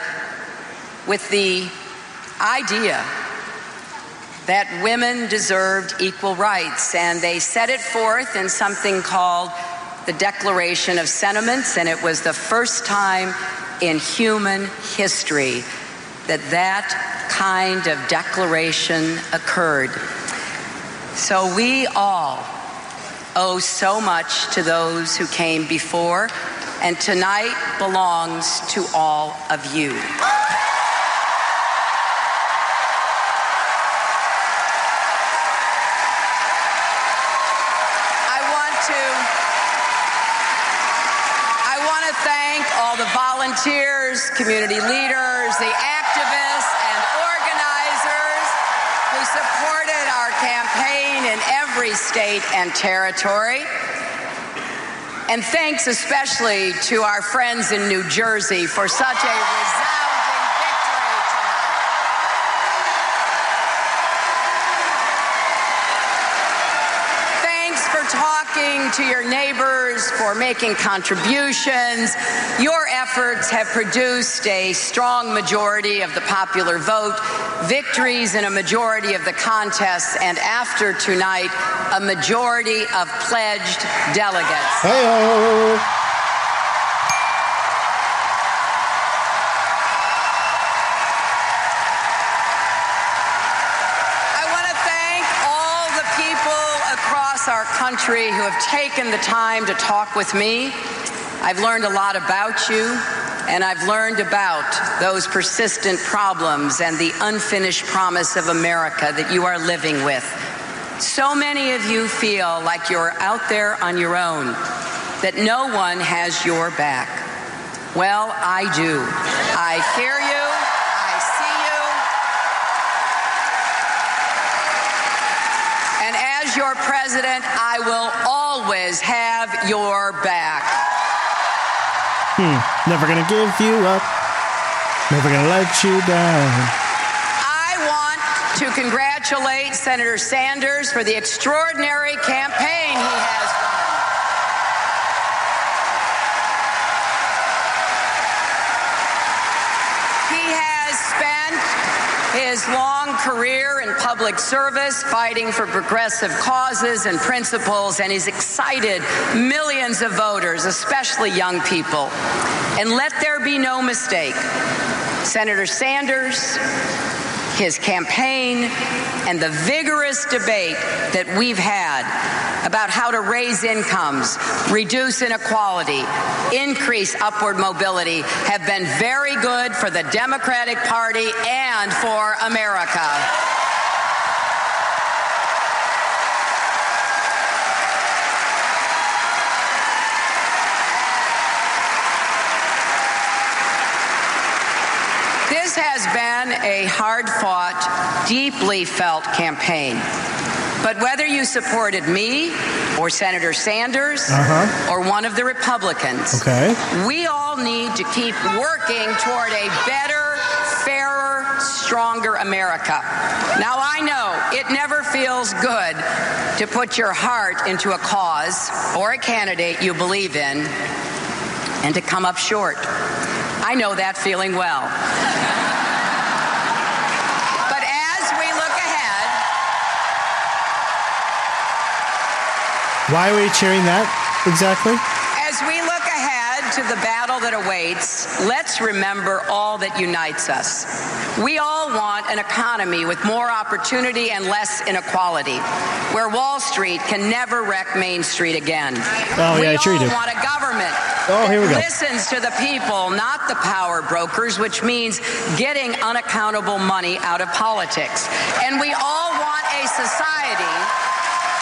S22: with the idea that women deserved equal rights, and they set it forth in something called the Declaration of Sentiments, and it was the first time in human history that that kind of declaration occurred. So we all owe so much to those who came before, and tonight belongs to all of you. I want to I want to thank all the volunteers, community leaders, the activists and organizers who supported our campaign in every state and territory. And thanks especially to our friends in New Jersey for such a resounding victory tonight. Thanks for talking to your neighbors, for making contributions. Your efforts have produced a strong majority of the popular vote, victories in a majority of the contests, and after tonight, a majority of pledged delegates.
S1: Hey-o.
S22: Country who have taken the time to talk with me. I've learned a lot about you, and I've learned about those persistent problems and the unfinished promise of America that you are living with. So many of you feel like you're out there on your own, that no one has your back. Well, I do. I hear you. I see you. And as as your president, I will always have your back.
S1: Hmm. Never gonna give you up. Never gonna let you down.
S22: I want to congratulate Senator Sanders for the extraordinary campaign he has run. He has spent his long career in public service fighting for progressive causes and principles, and he's excited millions of voters, especially young people. And let there be no mistake Senator Sanders, his campaign, and the vigorous debate that we've had about how to raise incomes, reduce inequality, increase upward mobility have been very good for the Democratic Party and for America. This has been a hard fought, deeply felt campaign. But whether you supported me or Senator Sanders
S1: Uh-huh.
S22: or one of the Republicans,
S1: Okay.
S22: we all need to keep working toward a better, fairer, stronger America. Now, I know it never feels good to put your heart into a cause or a candidate you believe in and to come up short. I know that feeling well. But as we look ahead,
S1: Why are we cheering that exactly?
S22: As we look ahead to the battle that awaits, let's remember all that unites us. We all want an economy with more opportunity and less inequality, where Wall Street can never wreck Main Street again.
S1: Oh,
S22: we
S1: yeah, sure you
S22: all
S1: do.
S22: want a government
S1: Oh,
S22: that
S1: here we go.
S22: listens to the people, not the power brokers, which means getting unaccountable money out of politics. And we all want a society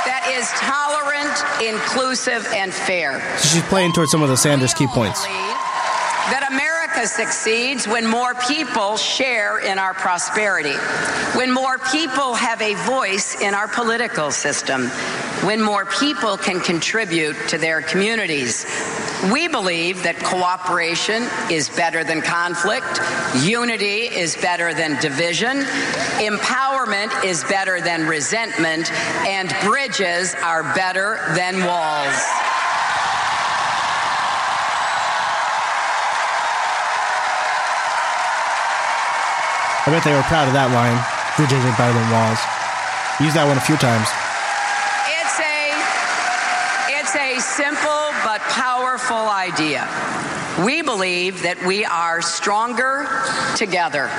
S22: that is tolerant, inclusive, and fair.
S1: So she's playing towards some of the Sanders key points.
S22: That America succeeds when more people share in our prosperity, when more people have a voice in our political system, when more people can contribute to their communities. We believe that cooperation is better than conflict, unity is better than division, empowerment is better than resentment, and bridges are better than walls.
S1: I bet they were proud of that line. Bridges are better than walls. Use that one a few times.
S22: It's a it's a simple powerful idea. We believe that we are stronger together.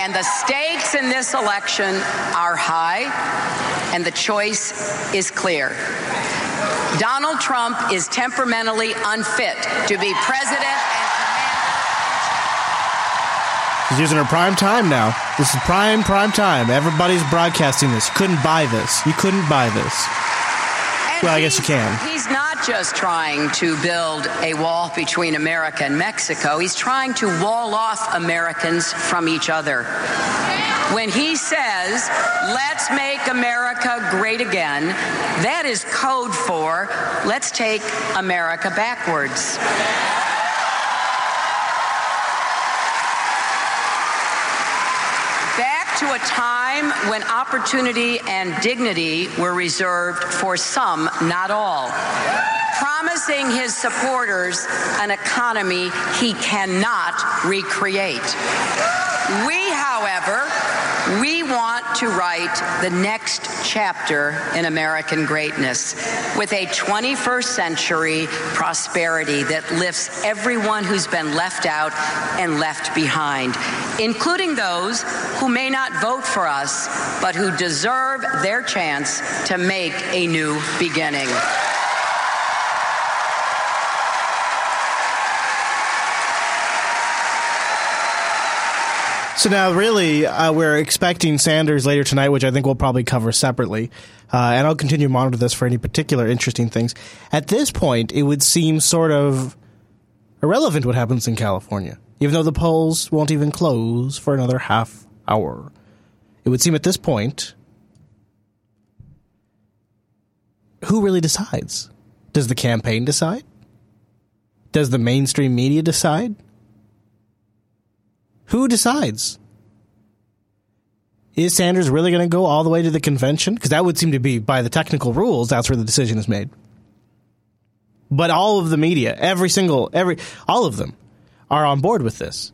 S22: And the stakes in this election are high and the choice is clear. Donald Trump is temperamentally unfit to be president
S1: She's using her prime time now. This is prime, prime time. Everybody's broadcasting this. You couldn't buy this. You couldn't buy this. Well, I guess you can.
S22: He's not just trying to build a wall between America and Mexico, he's trying to wall off Americans from each other. When he says, let's make America great again, that is code for let's take America backwards. To a time when opportunity and dignity were reserved for some, not all. Promising his supporters an economy he cannot recreate. We, however, we want to write the next chapter in American greatness with a 21st century prosperity that lifts everyone who's been left out and left behind, including those who may not vote for us, but who deserve their chance to make a new beginning.
S1: So now, really, uh, we're expecting Sanders later tonight, which I think we'll probably cover separately. Uh, and I'll continue to monitor this for any particular interesting things. At this point, it would seem sort of irrelevant what happens in California, even though the polls won't even close for another half hour. It would seem at this point who really decides? Does the campaign decide? Does the mainstream media decide? Who decides? Is Sanders really going to go all the way to the convention? Because that would seem to be, by the technical rules, that's where the decision is made. But all of the media, every single, every, all of them are on board with this.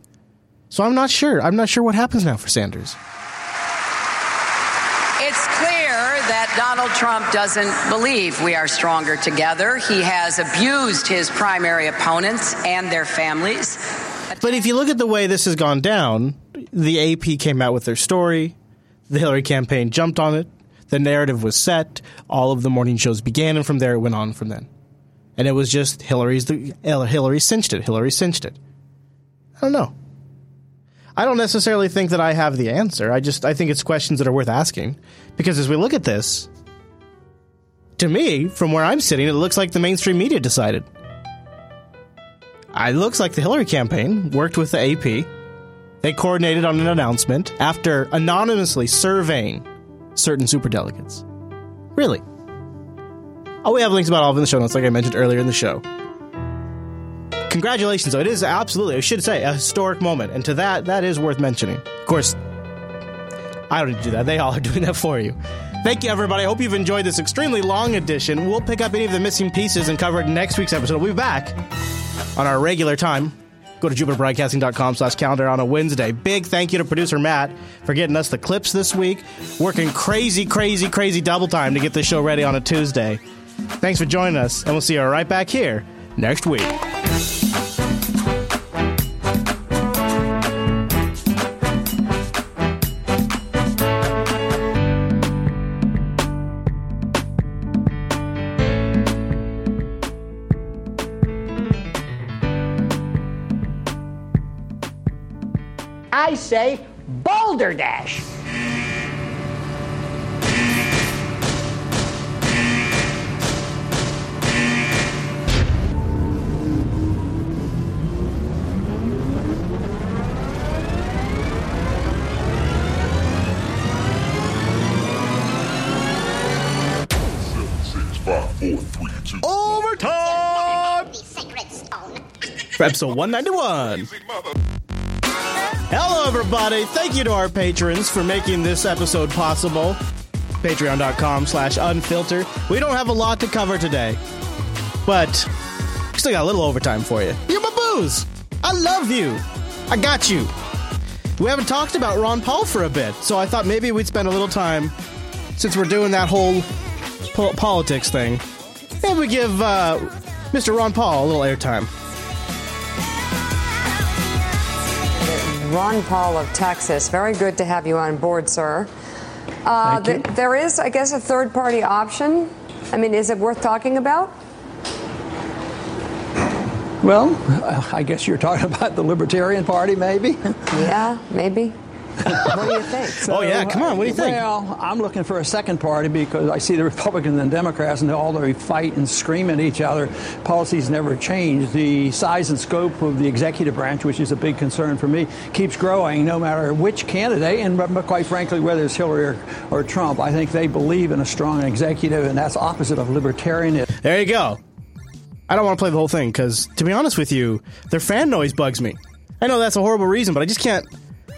S1: So I'm not sure. I'm not sure what happens now for Sanders.
S22: It's clear that Donald Trump doesn't believe we are stronger together. He has abused his primary opponents and their families.
S1: But if you look at the way this has gone down, the AP came out with their story. The Hillary campaign jumped on it. The narrative was set. All of the morning shows began, and from there it went on from then. And it was just Hillary's the Hillary cinched it. Hillary cinched it. I don't know. I don't necessarily think that I have the answer. I just I think it's questions that are worth asking because as we look at this, to me, from where I'm sitting, it looks like the mainstream media decided. It looks like the Hillary campaign worked with the AP. They coordinated on an announcement after anonymously surveying certain superdelegates. Really. Oh, we have links about all of in the show notes, like I mentioned earlier in the show. Congratulations, though. It is absolutely, I should say, a historic moment. And to that, that is worth mentioning. Of course, I don't do that. They all are doing that for you. Thank you, everybody. I hope you've enjoyed this extremely long edition. We'll pick up any of the missing pieces and cover it in next week's episode. We'll be back on our regular time. Go to jupiterbroadcasting.com slash calendar on a Wednesday. Big thank you to producer Matt for getting us the clips this week. Working crazy, crazy, crazy double time to get this show ready on a Tuesday. Thanks for joining us, and we'll see you right back here next week.
S30: I say Boulder Dash.
S1: Overtime! Episode 191. Hello, everybody. Thank you to our patrons for making this episode possible. Patreon.com slash unfilter. We don't have a lot to cover today, but still got a little overtime for you. You're my booze. I love you. I got you. We haven't talked about Ron Paul for a bit, so I thought maybe we'd spend a little time, since we're doing that whole po- politics thing, maybe we give uh, Mr. Ron Paul a little airtime.
S35: Ron Paul of Texas. Very good to have you on board, sir. Uh, th- there is, I guess, a third party option. I mean, is it worth talking about?
S86: Well, (laughs) I guess you're talking about the Libertarian Party, maybe?
S35: Yeah, maybe. What do you think? (laughs)
S86: oh, yeah, come on, what do you think? Well, I'm looking for a second party because I see the Republicans and Democrats and all they fight and scream at each other. Policies never change. The size and scope of the executive branch, which is a big concern for me, keeps growing no matter which candidate, and quite frankly, whether it's Hillary or, or Trump. I think they believe in a strong executive, and that's opposite of libertarianism.
S1: There you go. I don't want to play the whole thing because, to be honest with you, their fan noise bugs me. I know that's a horrible reason, but I just can't.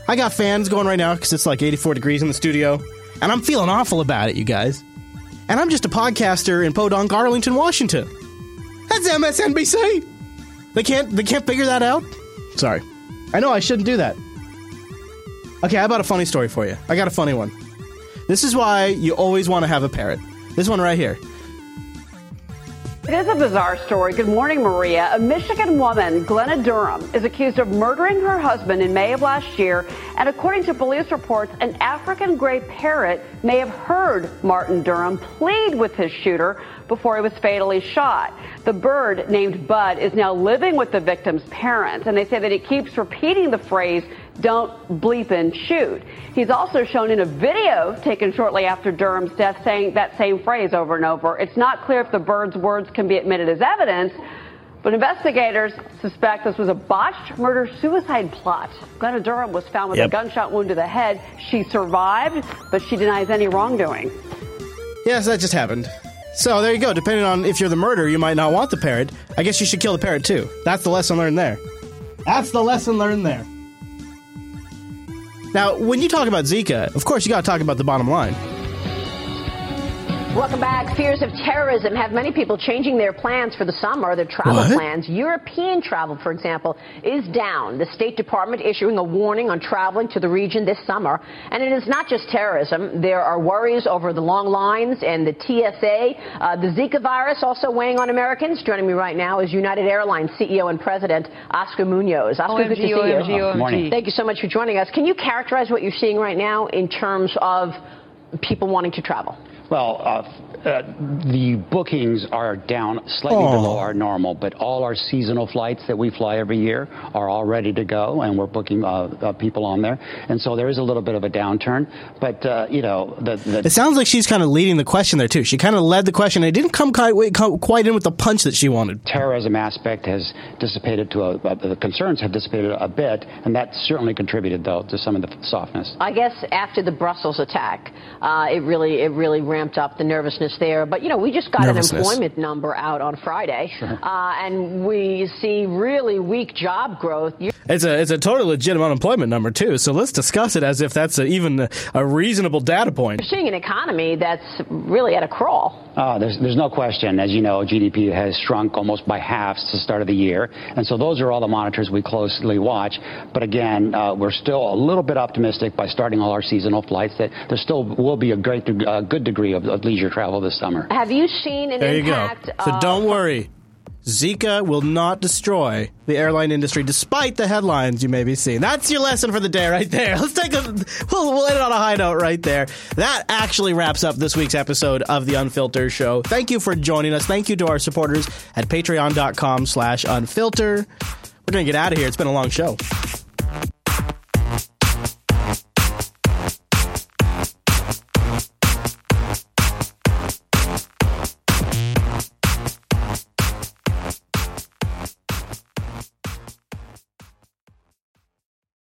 S1: I got fans going right now because it's like 84 degrees in the studio, and I'm feeling awful about it, you guys. And I'm just a podcaster in Podunk, Arlington, Washington. That's MSNBC. They can't. They can't figure that out. Sorry. I know I shouldn't do that. Okay, I about a funny story for you? I got a funny one. This is why you always want to have a parrot. This one right here.
S87: It is a bizarre story. Good morning, Maria. A Michigan woman, Glenna Duram, is accused of murdering her husband in May of last year. And according to police reports, an African gray parrot may have heard Martin Duram plead with his shooter before he was fatally shot. The bird, named Bud, is now living with the victim's parents. And they say that he keeps repeating the phrase, don't bleep and shoot. He's also shown in a video taken shortly after Duram's death saying that same phrase over and over. It's not clear if the bird's words can be admitted as evidence, but investigators suspect this was a botched murder suicide plot. Glenna Durham was found with
S1: Yep.
S87: a gunshot wound to the head. She survived, but she denies any wrongdoing.
S1: Yes, that just happened. So there you go. Depending on if you're the murderer, you might not want the parrot. I guess you should kill the parrot too. That's the lesson learned there. That's the lesson learned there. Now, when you talk about Zika, of course you got to talk about the bottom line.
S88: Welcome back. Fears of terrorism have many people changing their plans for the summer, their travel
S1: What?
S88: plans. European travel, for example, is down. The State Department issuing a warning on traveling to the region this summer. And it is not just terrorism. There are worries over the long lines and the TSA. Uh, the Zika virus also weighing on Americans. Joining me right now is United Airlines CEO and President Oscar Munoz. Oscar, good to see you.
S89: OMG, OMG. Morning.
S88: Thank you so much for joining us. Can you characterize what you're seeing right now in terms of people wanting to travel?
S89: Well, uh, uh, the bookings are down slightly
S88: Oh.
S89: below our normal, but all our seasonal flights that we fly every year are all ready to go, and we're booking uh, uh, people on there. And so there is a little bit of a downturn, but uh, you know, the, the
S1: It sounds like she's kind of leading the question there too. She kind of led the question. It didn't come quite, come quite in with the punch that she wanted.
S89: terrorism aspect has dissipated to a, uh, the concerns have dissipated a bit, and that certainly contributed though to some of the softness.
S88: I guess after the Brussels attack, uh, it really it really ramped up the nervousness there. But you know, we just got an employment number out on Friday, uh, and we see really weak job growth. You-
S1: It's a it's a totally legitimate unemployment number too. So let's discuss it as if that's a, even a, a reasonable data point.
S88: You're seeing an economy that's really at a crawl.
S89: Uh, there's, there's no question. As you know, GDP has shrunk almost by half since the start of the year. And so those are all the monitors we closely watch. But again, uh, we're still a little bit optimistic by starting all our seasonal flights that there still will be a great, uh, good degree of, of leisure travel this summer.
S88: Have you seen an
S1: There you go. So
S88: of-
S1: don't worry. Zika will not destroy the airline industry, despite the headlines you may be seeing. That's your lesson for the day, right there. (laughs) Let's take a we'll, we'll end it on a high note right there. That actually wraps up this week's episode of the Unfilter Show. Thank you for joining us. Thank you to our supporters at Patreon.com/slash Unfilter. We're gonna get out of here. It's been a long show.